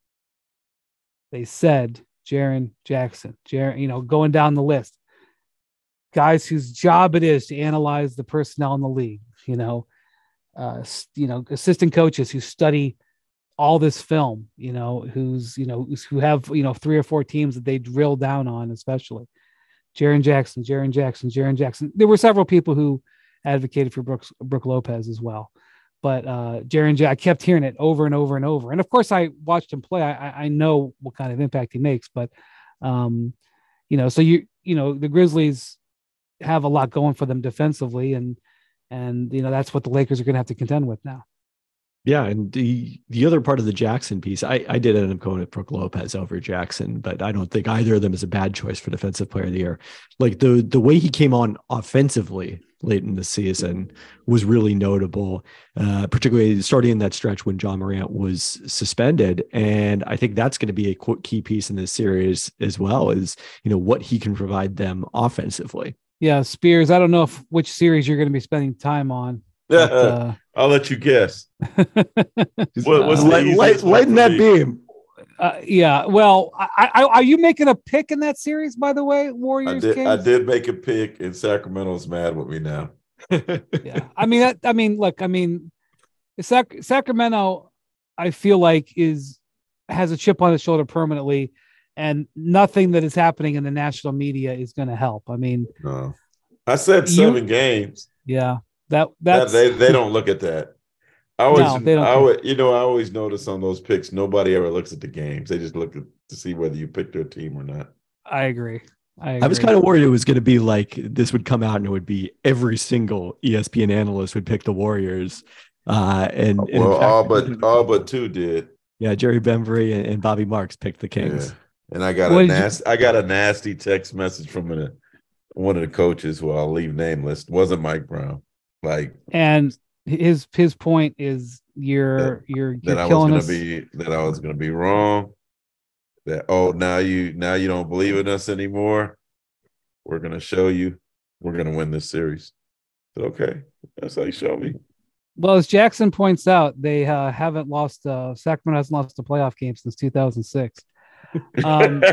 they said Jaren Jackson, Jaren, you know, going down the list, guys whose job it is to analyze the personnel in the league. You know, uh, you know, assistant coaches who study all this film. You know, who's you know who have you know three or four teams that they drill down on, especially. Jaren Jackson, Jaren Jackson, Jaren Jackson. There were several people who advocated for Brooks, Brooke Lopez as well. But uh, Jaren, Jack, I kept hearing it over and over and over. And of course, I watched him play. I, I know what kind of impact he makes. But, um, you know, so you, you know, the Grizzlies have a lot going for them defensively. And, and, you know, that's what the Lakers are going to have to contend with now. Yeah, and the the other part of the Jackson piece, I, I did end up going with Brooke Lopez over Jackson, but I don't think either of them is a bad choice for defensive player of the year. Like the the way he came on offensively late in the season was really notable, uh, particularly starting in that stretch when Ja Morant was suspended. And I think that's going to be a key piece in this series as well, is you know what he can provide them offensively. Yeah, Spears. I don't know if which series you're going to be spending time on. Yeah, But, uh, I'll let you guess. What- what's the light, easiest light, lighten that me? beam. uh, yeah. Well, I, I, are you making a pick in that series? By the way, Warriors? I Warriors. did. I did make a pick, and Sacramento's mad with me now. yeah. I mean, that, I mean, look, I mean, Sac- Sacramento, I feel like is has a chip on his shoulder permanently, and nothing that is happening in the national media is going to help. I mean, No, I said You- seven games. yeah, that That, that's they they don't look at that. I always, No, they don't I care. always, you know, I always notice on those picks, nobody ever looks at the games. They just look at to see whether you picked their team or not. I agree. I. I was kind of worried it was going to be like this would come out and it would be every single ESPN analyst would pick the Warriors. Uh, and, and well, fact, all but all but two did. yeah, Jerry Bembry and, and Bobby Marks picked the Kings. Yeah. And I got What a did you- nasty, I got a nasty text message from a, one of the coaches who I'll leave nameless. It wasn't Mike Brown. Like and his his point is you're you're that you're I was gonna us. be that I was gonna be wrong. That oh now you now you don't believe in us anymore. We're gonna show you. We're gonna win this series. Said, okay, that's how you show me. Well, as Jackson points out, they uh, haven't lost. Uh, Sacramento hasn't lost a playoff game since 2006. Um,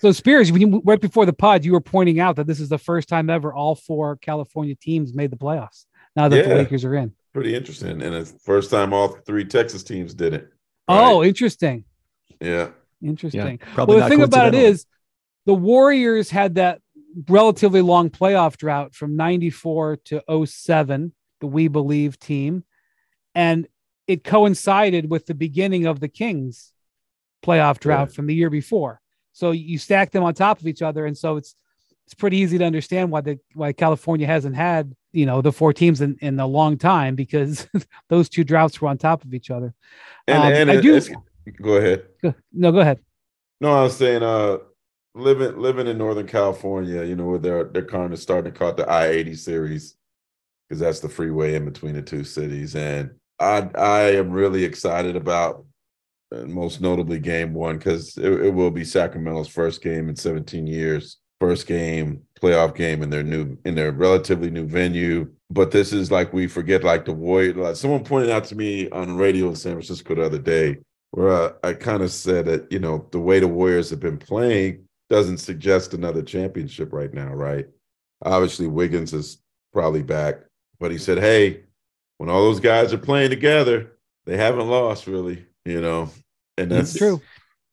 So Spears, when you, right before the pod, you were pointing out that this is the first time ever all four California teams made the playoffs. Now that the Lakers are in. Pretty interesting, and it's the first time all three Texas teams did it. Oh, interesting. yeah, Interesting. probably well, the not thing about it is, the Warriors had that relatively long playoff drought from 94 to 07, the We Believe team. And it coincided with the beginning of the Kings playoff drought Yeah. from the year before. So you stack them on top of each other. And so it's it's pretty easy to understand why the why California hasn't had, you know, the four teams in, in a long time because those two droughts were on top of each other. and Um, and I do- go ahead. Go- No, go ahead. No, I was saying, uh, living living in Northern California, you know, where they're they're kind of starting to call it the I eighty series because that's the freeway in between the two cities, and I I am really excited about, most notably Game One because it, it will be Sacramento's first game in seventeen years, first game playoff game in their new in their relatively new venue. But this is like we forget, like the Warrior. Like someone pointed out to me on the radio in San Francisco the other day where I, I kind of said that you know the way the Warriors have been playing doesn't suggest another championship right now, right? Obviously, Wiggins is probably back, but he said, "Hey, when all those guys are playing together, they haven't lost really, you know." And that's It's true.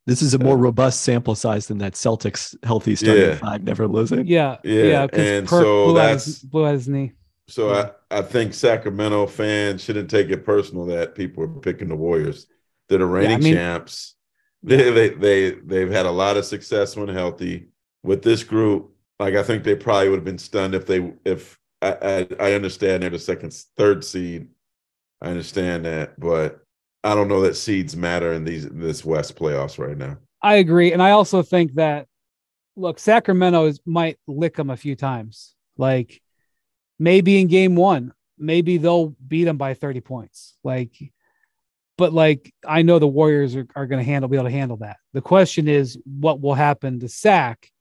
This is a more robust sample size than that Celtics healthy starting Yeah. five never losing. Yeah. Yeah, Yeah. Because and Perk so blew, out his, that's- blew out his knee. So I, I think Sacramento fans shouldn't take it personal that people are picking the Warriors. They're the reigning mean- champs. They, they they they've had a lot of success when healthy. With this group, like I think they probably would have been stunned if they if I, I I understand they're the second third seed. I understand that, but I don't know that seeds matter in these this West playoffs right now. I agree. And I also think that, look, Sacramento is, might lick them a few times. Like maybe in game one, maybe they'll beat them by 30 points. Like, but like, I know the Warriors are, are going to handle, be able to handle that. The question is what will happen to Sac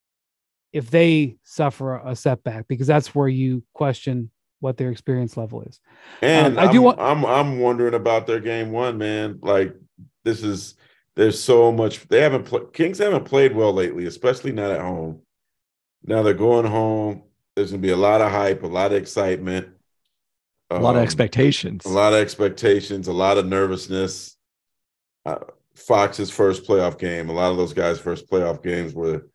if they suffer a setback, because that's where you question what their experience level is. And Um, I do I'm, want- I'm I'm wondering about their game one, man. Like this is there's so much they haven't played Kings haven't played well lately, especially not at home. Now they're going home. There's gonna be a lot of hype, a lot of excitement, A lot of um, expectations. a lot of expectations, a lot of nervousness. Uh, Fox's first playoff game, a lot of those guys' first playoff games were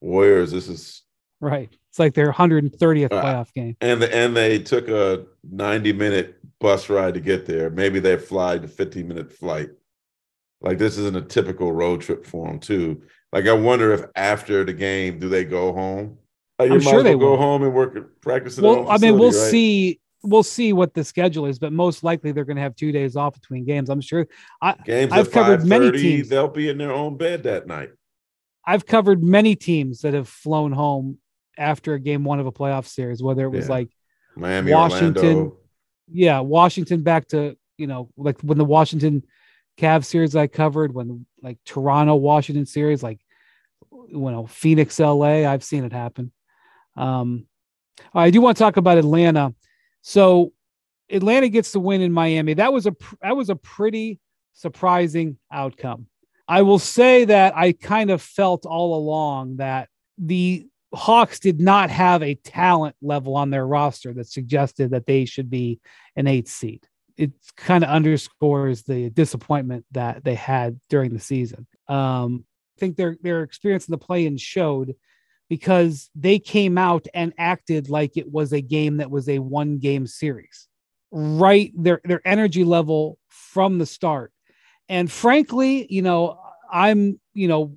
Warriors. This is Right. It's like their 130th Uh, playoff game. and the, and they took a 90 minute bus ride to get there. Maybe they fly the 15 minute flight. Like this isn't a typical road trip for them too. Like I wonder if after the game, do they go home? Like, I'm sure they well go will. home and work practice. Well, I mean, we'll right? see. we'll see what the schedule is, but most likely they're going to have two days off between games. I'm sure. I, Games I've covered many teams. They'll be in their own bed that night. I've covered many teams that have flown home after a game one of a playoff series, whether it was Yeah. like, Miami, Washington, Orlando. yeah, Washington back to, you know, like when the Washington Cavs series I covered, when like Toronto, Washington series, like, you know, Phoenix, LA, I've seen it happen. Um, I do want to talk about Atlanta. So Atlanta gets the win in Miami. That was a that was a pretty surprising outcome. I will say that I kind of felt all along that the Hawks did not have a talent level on their roster that suggested that they should be an eighth seed. It kind of underscores the disappointment that they had during the season. Um, I think their their experience in the play-in showed because they came out and acted like it was a game that was a one game series. Right, their their energy level from the start. And frankly, you know, I'm, you know,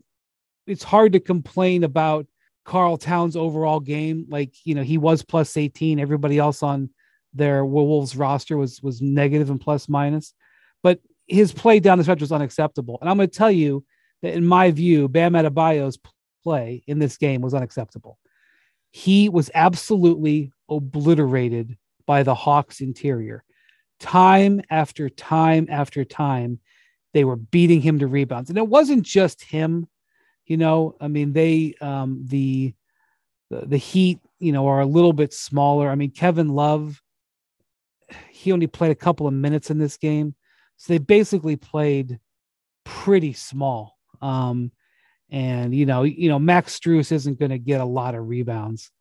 it's hard to complain about Karl Towns' overall game. Like, you know, he was plus 18. Everybody else on their Wolves roster was was negative and plus minus. But his play down the stretch was unacceptable. And I'm going to tell you that in my view, Bam Adebayo's play in this game was unacceptable. He was absolutely obliterated by the Hawks interior. Time after time after time, they were beating him to rebounds. And it wasn't just him, you know, I mean, they, um, the, the, Heat, you know, are a little bit smaller. I mean, Kevin Love, he only played a couple of minutes in this game. So they basically played pretty small. Um, and you know, you know, Max Strus isn't going to get a lot of rebounds.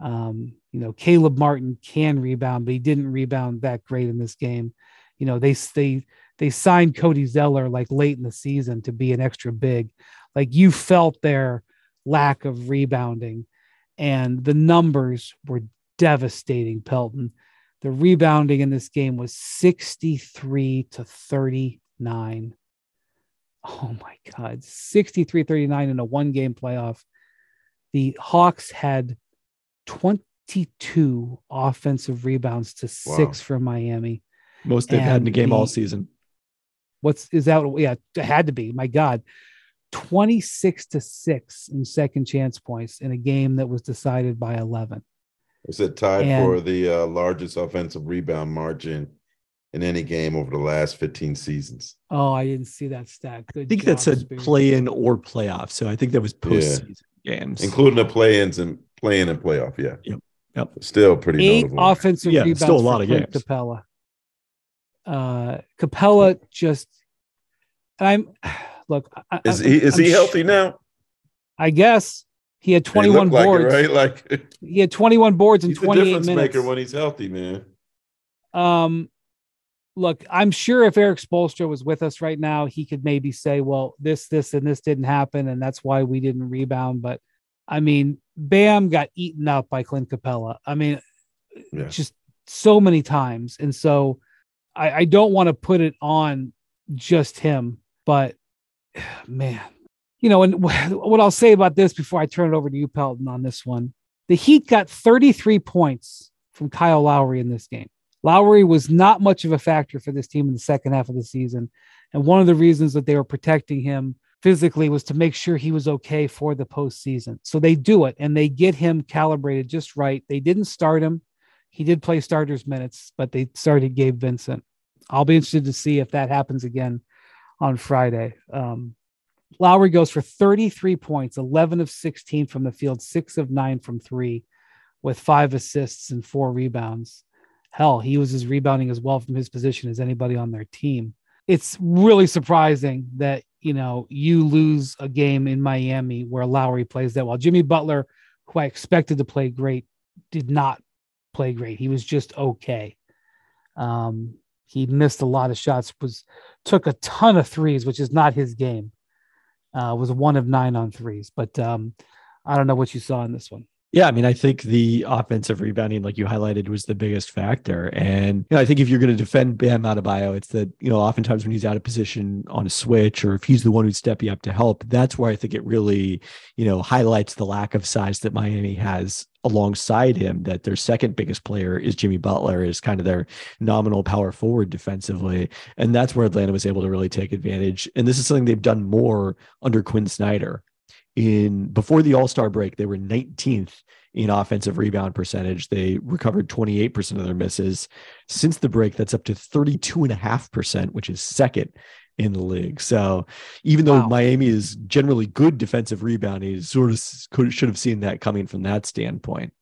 Um, you know, Caleb Martin can rebound, but he didn't rebound that great in this game. You know, they they they signed Cody Zeller like late in the season to be an extra big. Like you felt their lack of rebounding, and the numbers were devastating. Pelton, the rebounding in this game was sixty three to thirty nine. Oh my God, 63 39 in a one game playoff. The Hawks had 22 offensive rebounds to six for Miami. Most they've had in a And game all season. What's is that? Yeah, it had to be. My God, 26 to six in second chance points in a game that was decided by 11. Is it tied And- for the uh, largest offensive rebound margin in any game over the last 15 seasons? Oh, I didn't see that stat. Good I think job, that said play in or playoff. So I think that was postseason games. including the play-ins and playing and playoff. Yeah. Yep. Yep. Still pretty eight notable. offensive Yeah, rebounds still a lot of Clint games. Capela. Uh, Capela just, I'm look. I, Is he is I'm he sh- healthy now? I guess he had He 21 like it, boards. right? Like He had 21 boards in he's the 28 difference minutes. maker when he's healthy, man. Um, look, I'm sure if Erik Spoelstra was with us right now, he could maybe say, well, this, this, and this didn't happen, and that's why we didn't rebound. But I mean, Bam got eaten up by Clint Capela. I mean, Yeah. just so many times. And so I, I don't want to put it on just him, but man, you know, and what I'll say about this before I turn it over to you, Pelton, on this one the Heat got 33 points from Kyle Lowry in this game. Lowry was not much of a factor for this team in the second half of the season. And one of the reasons that they were protecting him physically was to make sure he was okay for the postseason. So they do it and they get him calibrated just right. They didn't start him. He did play starters minutes, but they started Gabe Vincent. I'll be interested to see if that happens again on Friday. Um, Lowry goes for 33 points, 11 of 16 from the field, six of nine from three, with five assists and four rebounds. Hell, he was as rebounding as well from his position as anybody on their team. It's really surprising that, you know, you lose a game in Miami where Lowry plays that well. Jimmy Butler, who I expected to play great, did not play great. He was just okay. Um, he missed a lot of shots, was took a ton of threes, which is not his game. Uh, was one of nine on threes, but um, I don't know what you saw in this one. Yeah, I mean, I think the offensive rebounding, like you highlighted, was the biggest factor. And you know, I think if you're going to defend Bam Adebayo, it's that you know, oftentimes when he's out of position on a switch, or if he's the one who's stepping up to help, that's where I think it really, you know, highlights the lack of size that Miami has alongside him that their second biggest player is Jimmy Butler, is kind of their nominal power forward defensively. And that's where Atlanta was able to really take advantage. And this is something they've done more under Quin Snyder. In before the All Star break, they were 19th in offensive rebound percentage. They recovered 28% of their misses. Since the break, that's up to 32.5%, which is second in the league. So even though Wow. Miami is generally good defensive rebounding, he sort of could, should have seen that coming from that standpoint.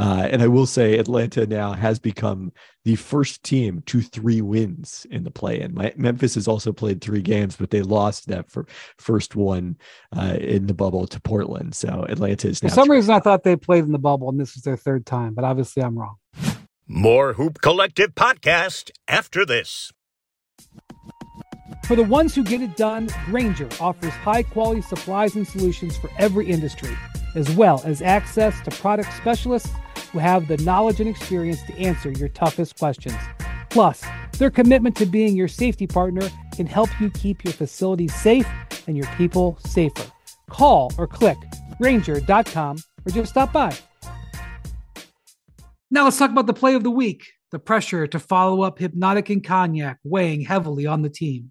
Uh, and I will say Atlanta now has become the first team to three wins in the play-in. Memphis has also played three games, but they lost that for first one uh, in the bubble to Portland. So Atlanta is For some three- reason, I thought they played in the bubble, and this was their third time, but obviously, I'm wrong. More Hoop Collective podcast after this. For the ones who get it done, Grainger offers high quality supplies and solutions for every industry, as well as access to product specialists who have the knowledge and experience to answer your toughest questions. Plus, their commitment to being your safety partner can help you keep your facilities safe and your people safer. Call or click grainger.com or just stop by. Now let's talk about the play of the week. The pressure to follow up Hpnotiq and Cognac weighing heavily on the team.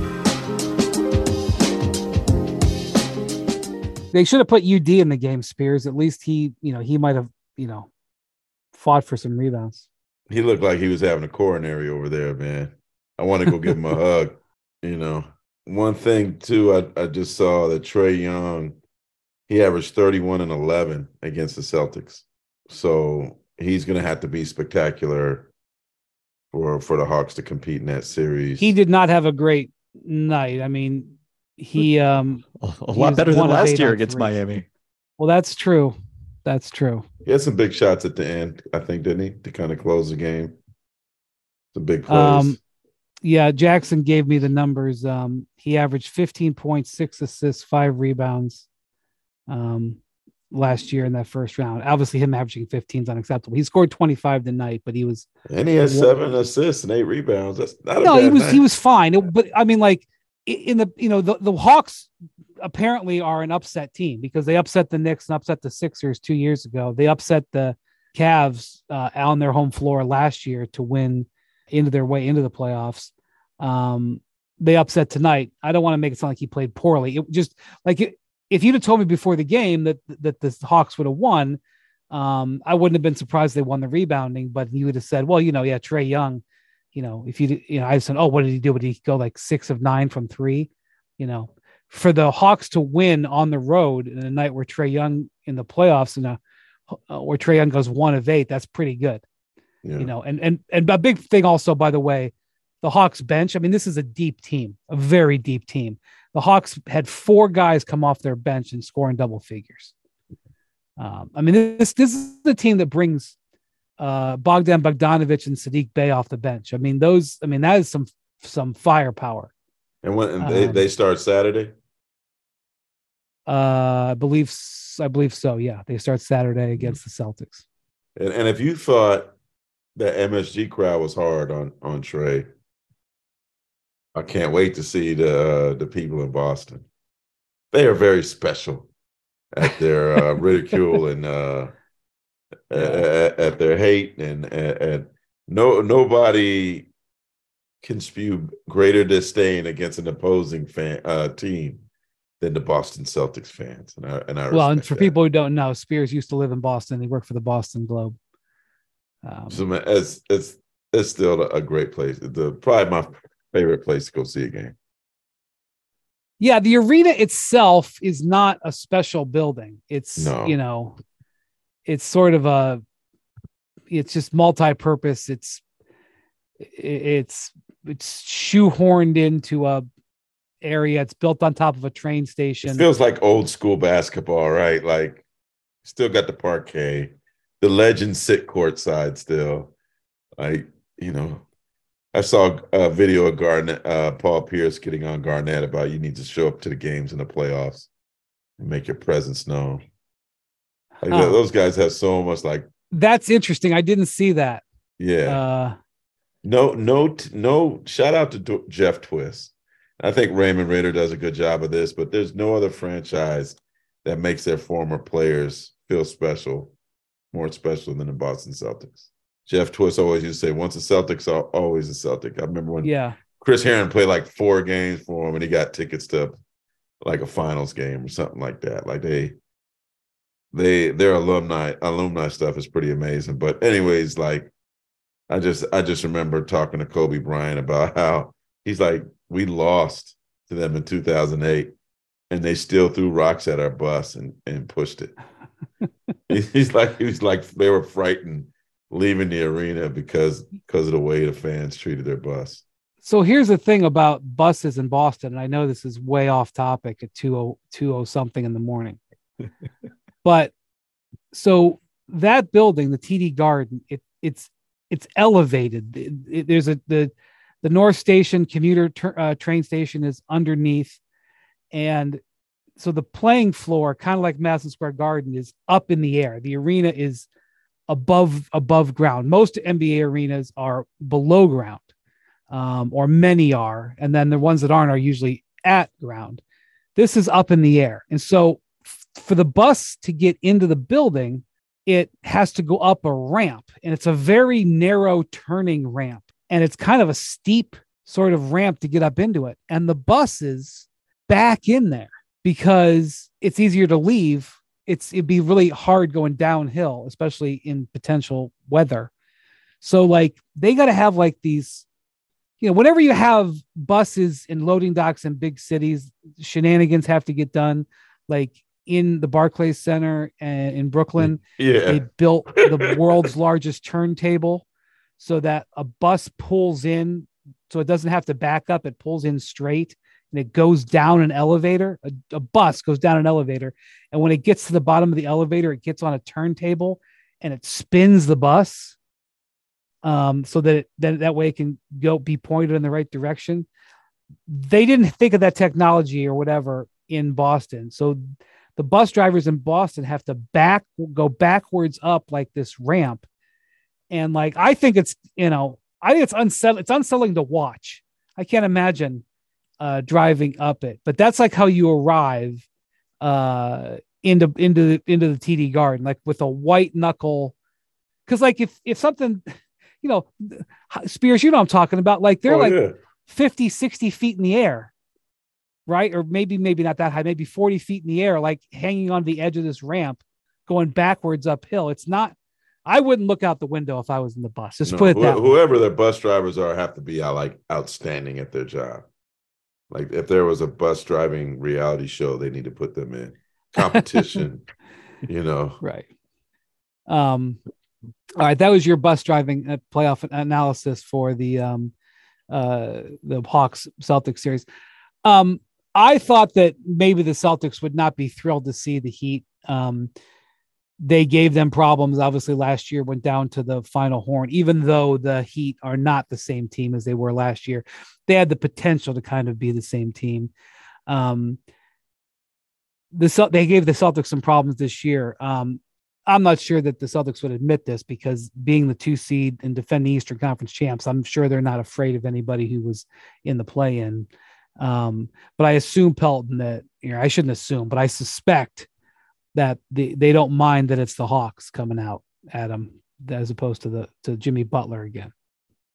They should have put UD in the game, Spears. At least he, you know, he might have, you know, fought for some rebounds. He looked like he was having a coronary over there, man. I want to go give him a hug. You know, one thing too, I, I just saw that Trae Young, he averaged 31 and 11 against the Celtics. So he's going to have to be spectacular for for the Hawks to compete in that series. He did not have a great night. I mean, he, um, a, a lot better than last year against threes. Miami. well, that's true. That's true. He had some big shots at the end, I think, didn't he, to kind of close the game? Some big plays. Um, Yeah, Jackson gave me the numbers. Um, he averaged 15.6 assists, five rebounds um, last year in that first round. Obviously, him averaging 15 is unacceptable. He scored 25 tonight, but he was and he had seven assists and eight rebounds. That's not a no, he was night. he was fine. It- but I mean, like i- in the you know the the Hawks apparently are an upset team because they upset the Knicks and upset the Sixers two years ago. They upset the Cavs uh, on their home floor last year to win into their way into the playoffs. Um, they upset tonight. I don't want to make it sound like he played poorly. It just like it, if you'd have told me before the game that that the Hawks would have won, um, I wouldn't have been surprised they won the rebounding. But you would have said, well, you know, yeah, Trae Young, you know, if you you know, I said, oh, what did he do? Would he go like six of nine from three? You know, for the Hawks to win on the road in a night where Trae Young in the playoffs and uh, where Trae Young goes one of eight, that's pretty good Yeah. you know and and and a big thing also by the way the hawks bench i mean this is a deep team a very deep team the hawks had four guys come off their bench and score in double figures um, i mean this this is the team that brings uh bogdan bogdanovich and sadiq bey off the bench. I mean those i mean that is some some firepower. And when and they, Um, they start Saturday, uh i believe i believe so yeah. They start saturday against the celtics. And, and if you thought that MSG crowd was hard on on Trae, I can't wait to see the uh, the people in Boston. They are very special at their uh, ridicule and uh, at, at their hate, and, and no nobody can spew greater disdain against an opposing fan uh, team than the Boston Celtics fans. And I, and I well and for that. people who don't know spears used to live in boston he worked for the boston globe um, So man, it's it's it's still a great place. The probably my favorite place to go see a game. Yeah, the arena itself is not a special building. It's No. you know, it's sort of a it's just multi-purpose. It's it's it's shoehorned into a area. It's built on top of a train It station. feels like old school basketball, right? Like still got the parquet, the legends sit courtside still. Like you know, I saw a video of Garnett, uh, Paul Pierce getting on Garnett about you need to show up to the games in the playoffs and make your presence known. Like Huh. those guys have so much like That's interesting. I didn't see that. yeah. Uh, No, no, no. Shout out to D- Jeff Twiss. I think Raymond Raider does a good job of this, but there's no other franchise that makes their former players feel special, more special than the Boston Celtics. Jeff Twiss always used to say, "Once a Celtic's al- always a Celtic." I remember when yeah. Chris Herren played like four games for him, and he got tickets to like a finals game or something like that. Like they, they, their alumni alumni stuff is pretty amazing. But anyways, like I just I just remember talking to Kobe Bryant about how he's like we lost to them in 2008, and they still threw rocks at our bus and and pushed it. he's like he was like they were frightened leaving the arena because because of the way the fans treated their bus. So here's the thing about buses in Boston, and I know this is way off topic at 20, 20 something in the morning. but so that building, the TD Garden, it it's it's elevated. It- it- there's a the the North Station commuter tur- uh, train station is underneath, and so the playing floor, kind of like Madison Square Garden, is up in the air. The arena is above above ground. Most NBA arenas are below ground um, or many are, and then the ones that aren't are usually at ground. This is up in the air, and so for the bus to get into the building, it has to go up a ramp, and it's a very narrow turning ramp, and it's kind of a steep sort of ramp to get up into it, and the bus is back in there because it's easier to leave. It's it'd be really hard going downhill, especially in potential weather. So like they got to have like these you know, whenever you have buses and loading docks in big cities, shenanigans have to get done. Like in the Barclays Center in Brooklyn, Yeah. they built the world's largest turntable so that a bus pulls in, so it doesn't have to back up. It pulls in straight and it goes down an elevator. A, a bus goes down an elevator. And when it gets to the bottom of the elevator, it gets on a turntable and it spins the bus um, so that it, that that way it can go be pointed in the right direction. They didn't think of that technology or whatever in Boston, so the bus drivers in Boston have to back go backwards up like this ramp, and like I think it's you know I think it's unsettling. It's unsettling to watch. I can't imagine uh, driving up it, but that's like how you arrive uh, into into the into the TD Garden, like with a white knuckle. Because like if if something you know, Spears, you know I'm talking about. Like they're Oh, like yeah. 50, 60 feet in the air, right? Or maybe, maybe not that high, maybe 40 feet in the air, like hanging on the edge of this ramp, going backwards uphill. It's not, I wouldn't look out the window if I was in the bus. Just No, put it who- that way. whoever their bus drivers are have to be uh, like outstanding at their job. Like if there was a bus driving reality show, they need to put them in competition. you know, Right. Um, all right, that was your bus driving uh, playoff analysis for the um, uh, the Hawks Celtics series. Um, I thought that maybe the Celtics would not be thrilled to see the Heat. Um, they gave them problems. Obviously, last year went down to the final horn. Even though the Heat are not the same team as they were last year, they had the potential to kind of be the same team. Um, the they gave the Celtics some problems this year. Um, I'm not sure that the Celtics would admit this because being the two seed and defending Eastern Conference champs, I'm sure they're not afraid of anybody who was in the play in. Um, but I assume Pelton that you know, I shouldn't assume, but I suspect that the, they don't mind that it's the Hawks coming out at them as opposed to the to Jimmy Butler again.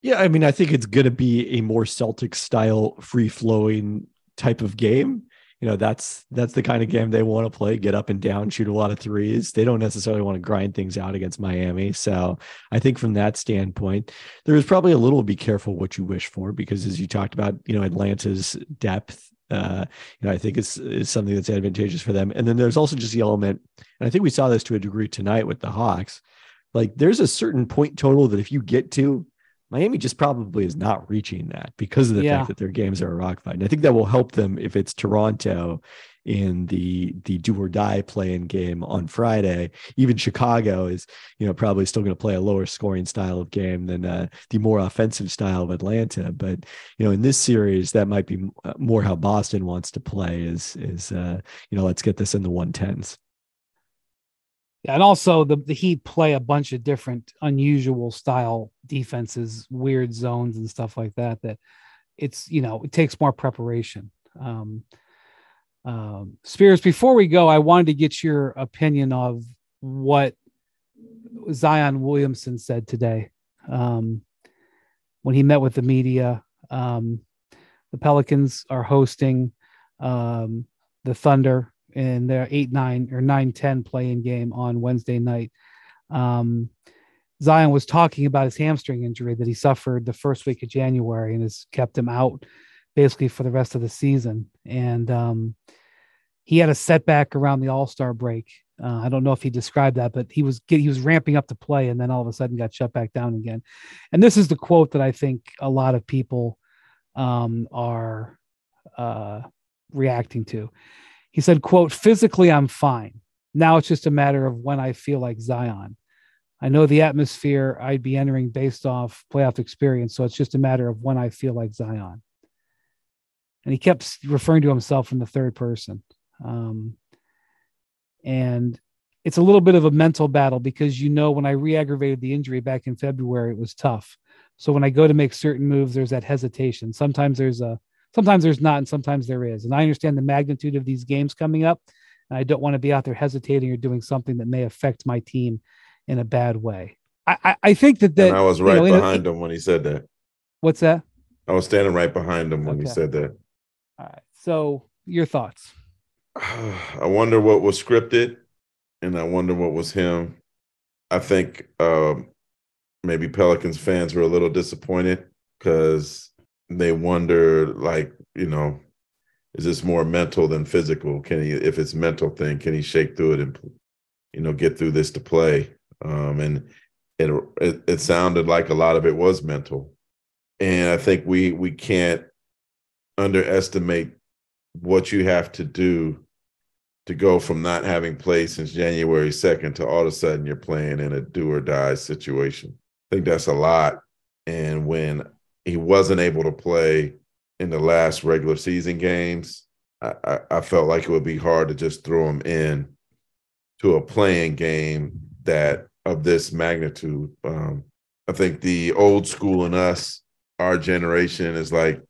Yeah, I mean, I think it's going to be a more Celtic style, free flowing type of game. You know, that's that's the kind of game they want to play. Get up and down, shoot a lot of threes. They don't necessarily want to grind things out against Miami. So I think from that standpoint, there is probably a little be careful what you wish for because as you talked about, you know, Atlanta's depth. Uh, you know, I think it's is something that's advantageous for them. And then there's also just the element, and I think we saw this to a degree tonight with the Hawks. Like there's a certain point total that if you get to, Miami just probably is not reaching that because of the Yeah. fact that their games are a rock fight. And I think that will help them if it's Toronto in the the do or die play-in game on Friday. Even Chicago is, you know, probably still going to play a lower scoring style of game than uh, the more offensive style of Atlanta. But you know, in this series, that might be uh, more how Boston wants to play. Is is uh, you know, let's get this in the one tens. Yeah, and also the, the Heat play a bunch of different unusual style defenses, weird zones and stuff like that. That it's you know it takes more preparation. Um, um, Spears, before we go, I wanted to get your opinion of what Zion Williamson said today um, when he met with the media. Um, the Pelicans are hosting um, the Thunder in their 8 9 or 9 10 play-in game on Wednesday night. Um, Zion was talking about his hamstring injury that he suffered the first week of January and has kept him out basically for the rest of the season. And um, he had a setback around the All Star break. Uh, I don't know if he described that, but he was he was ramping up to play, and then all of a sudden got shut back down again. And this is the quote that I think a lot of people um, are uh, reacting to. He said, "quote Physically, I'm fine. Now it's just a matter of when I feel like Zion." I know the atmosphere I'd be entering based off playoff experience. So it's just a matter of when I feel like Zion. And he kept referring to himself in the third person. Um, and it's a little bit of a mental battle because you know, when I re aggravated the injury back in February, it was tough. So when I go to make certain moves, there's that hesitation. Sometimes there's a, sometimes there's not, and sometimes there is. And I understand the magnitude of these games coming up. And I don't want to be out there hesitating or doing something that may affect my team in a bad way. I, I, I think that that and I was right you know, behind him when he said that. What's that? I was standing right behind him when Okay. he said that. All right. So your thoughts? I wonder what was scripted, and I wonder what was him. I think um, maybe Pelicans fans were a little disappointed because they wonder, like, you know, is this more mental than physical? Can he, if it's mental thing, can he shake through it and, you know, get through this to play? Um, and it, it it sounded like a lot of it was mental, and I think we we can't underestimate what you have to do to go from not having played since January 2nd to all of a sudden you're playing in a do or die situation. I think that's a lot. And when he wasn't able to play in the last regular season games, I, I, felt like it would be hard to just throw him in to a play-in game that of this magnitude. Um, I think the old school in us, our generation, is like,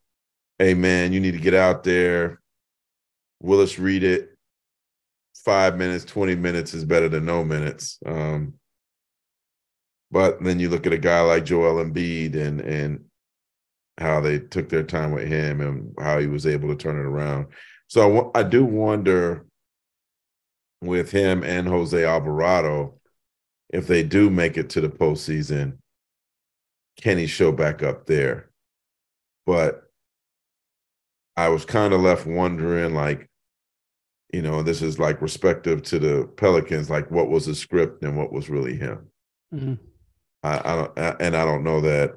hey man, you need to get out there. Willis read it. Five minutes, 20 minutes is better than no minutes. Um, but then you look at a guy like Joel Embiid and and how they took their time with him and how he was able to turn it around. So I, do wonder with him and Jose Alvarado if they do make it to the postseason, can he show back up there? But I was kind of left wondering, like, you know, this is like respective to the Pelicans, like what was the script and what was really him. Mhm. I, I don't, I- and I don't know that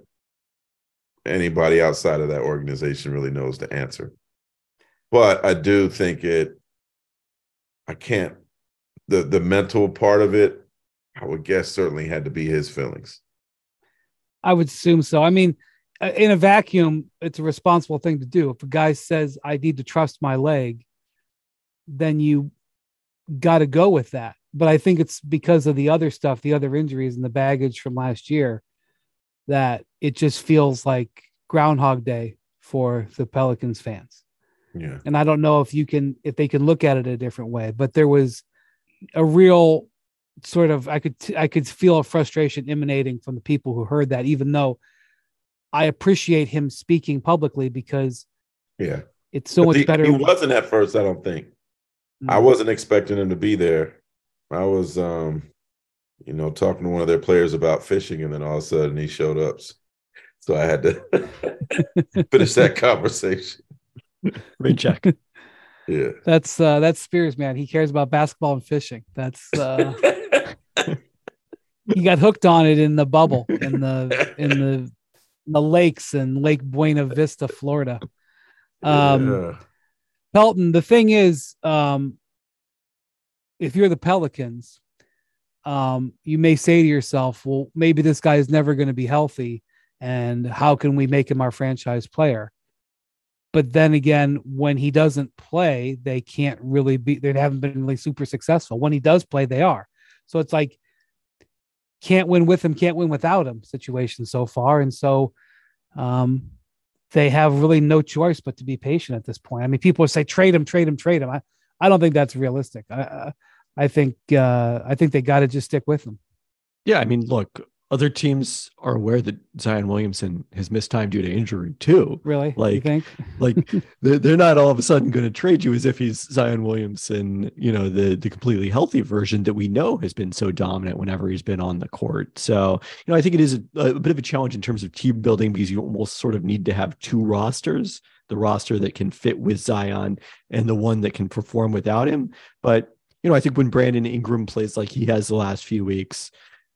anybody outside of that organization really knows the answer. But I do think it. I can't. The the mental part of it, I would guess, certainly had to be his feelings. I would assume so. I mean, uh, in a vacuum, it's a responsible thing to do. If a guy says, I need to trust my leg, then you got to go with that. But I think it's because of the other stuff, the other injuries and the baggage from last year, that it just feels like Groundhog Day for the Pelicans fans. Yeah, and I don't know if you can if they can look at it a different way. But there was a real sort of I could I could feel a frustration emanating from the people who heard that, even though I appreciate him speaking publicly because yeah. it's so But much the- better. He wasn't at first. I don't think. I Mm. wasn't expecting him to be there. I was, um, you know, talking to one of their players about fishing, and then all of a sudden he showed up. So I had to finish that conversation. Rain check. Yeah. That's uh that's Spears, man. He cares about basketball and fishing. That's uh he got hooked on it in the bubble in the in the in the lakes in Lake Buena Vista, Florida. Um Yeah. Pelton, the thing is, um, if you're the Pelicans, um, you may say to yourself, well, maybe this guy is never going to be healthy. And how can we make him our franchise player? But then again, when he doesn't play, they can't really be, they haven't been really super successful. When he does play, they are. So it's like, can't win with him, can't win without him situation so far. And so, um, they have really no choice but to be patient at this point. I mean, people say trade him, trade him, trade him. I, I don't think that's realistic. I, I think, uh, I think they got to just stick with him. Yeah, I mean, look, other teams are aware that Zion Williamson has missed time due to injury too. Really? Like, you think? like they're, they're not all of a sudden going to trade you as if he's Zion Williamson, you know, the the completely healthy version that we know has been so dominant whenever he's been on the court. So, you know, I think it is a, a bit of a challenge in terms of team building because you almost sort of need to have two rosters, the roster that can fit with Zion and the one that can perform without him. But, you know, I think when Brandon Ingram plays like he has the last few weeks,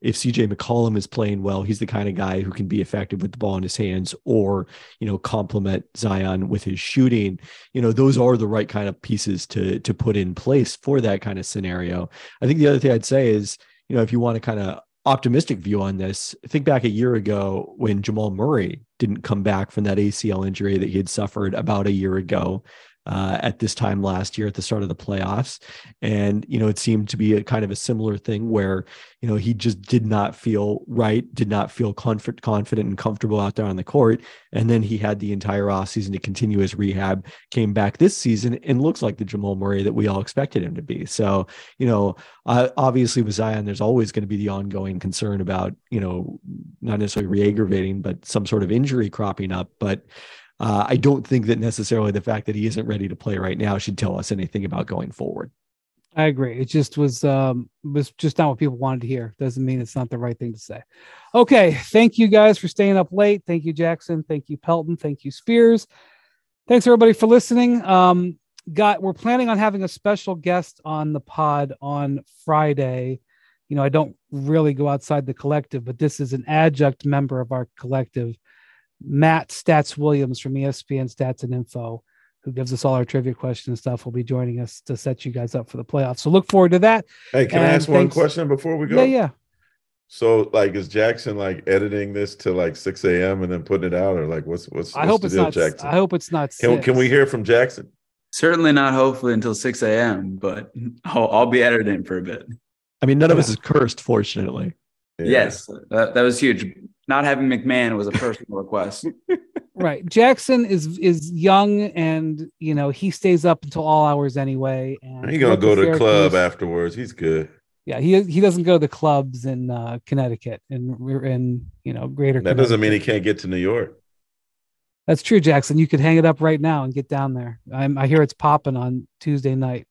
if CJ McCollum is playing well, he's the kind of guy who can be effective with the ball in his hands or, you know, complement Zion with his shooting. You know, those are the right kind of pieces to to put in place for that kind of scenario. I think the other thing I'd say is, you know, if you want to kind of optimistic view on this, think back a year ago when Jamal Murray didn't come back from that ACL injury that he had suffered about a year ago uh, at this time last year at the start of the playoffs. And, you know, it seemed to be a kind of a similar thing where, you know, he just did not feel right, did not feel comfort, confident and comfortable out there on the court. And then he had the entire offseason to continue his rehab, came back this season and looks like the Jamal Murray that we all expected him to be. So, you know, obviously with Zion, there's always going to be the ongoing concern about, you know, not necessarily re aggravating, but some sort of injury cropping up. But, uh, I don't think that necessarily the fact that he isn't ready to play right now should tell us anything about going forward. I agree. It just was um was just not what people wanted to hear. Doesn't mean it's not the right thing to say. Okay, thank you guys for staying up late. Thank you, Jackson. Thank you, Pelton. Thank you, Spears. Thanks everybody for listening. Um, got we're planning on having a special guest on the pod on Friday. You know, I don't really go outside the collective, but this is an adjunct member of our collective Matt Stats Williams from ESPN Stats and Info, who gives us all our trivia questions and stuff, will be joining us to set you guys up for the playoffs. So look forward to that. Hey, can And I ask one question before we go? Yeah, yeah. So, like, is Jackson like editing this to like six a.m. and then putting it out, or like, what's what's, I hope the it's deal, not. Jackson? I hope it's not. can can we hear from Jackson? Certainly not hopefully until 6 a.m., but I'll, I'll be editing for a bit. I mean, none of us is cursed, fortunately. Yeah. Yes, that, that was huge. Not having MacMahon was a personal request. Right. Jackson is is young, and you know he stays up until all hours anyway. And He gonna go to the club afterwards. He's good. Yeah, he he doesn't go to the clubs in uh, Connecticut and we're in you know Greater. That doesn't mean he can't get to New York. That's true, Jackson. You could hang it up right now and get down there. I'm, I hear it's popping on Tuesday night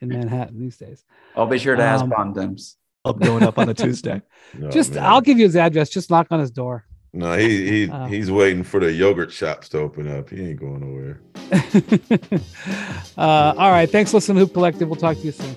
in Manhattan these days. I'll be sure to ask Um, Bontemps. Up going up on a Tuesday. No, Just man. I'll give you his address. Just knock on his door. No, he he Oh. he's waiting for the yogurt shops to open up. He ain't going nowhere. uh, all right. Thanks, for listening to Hoop Collective. We'll talk to you soon.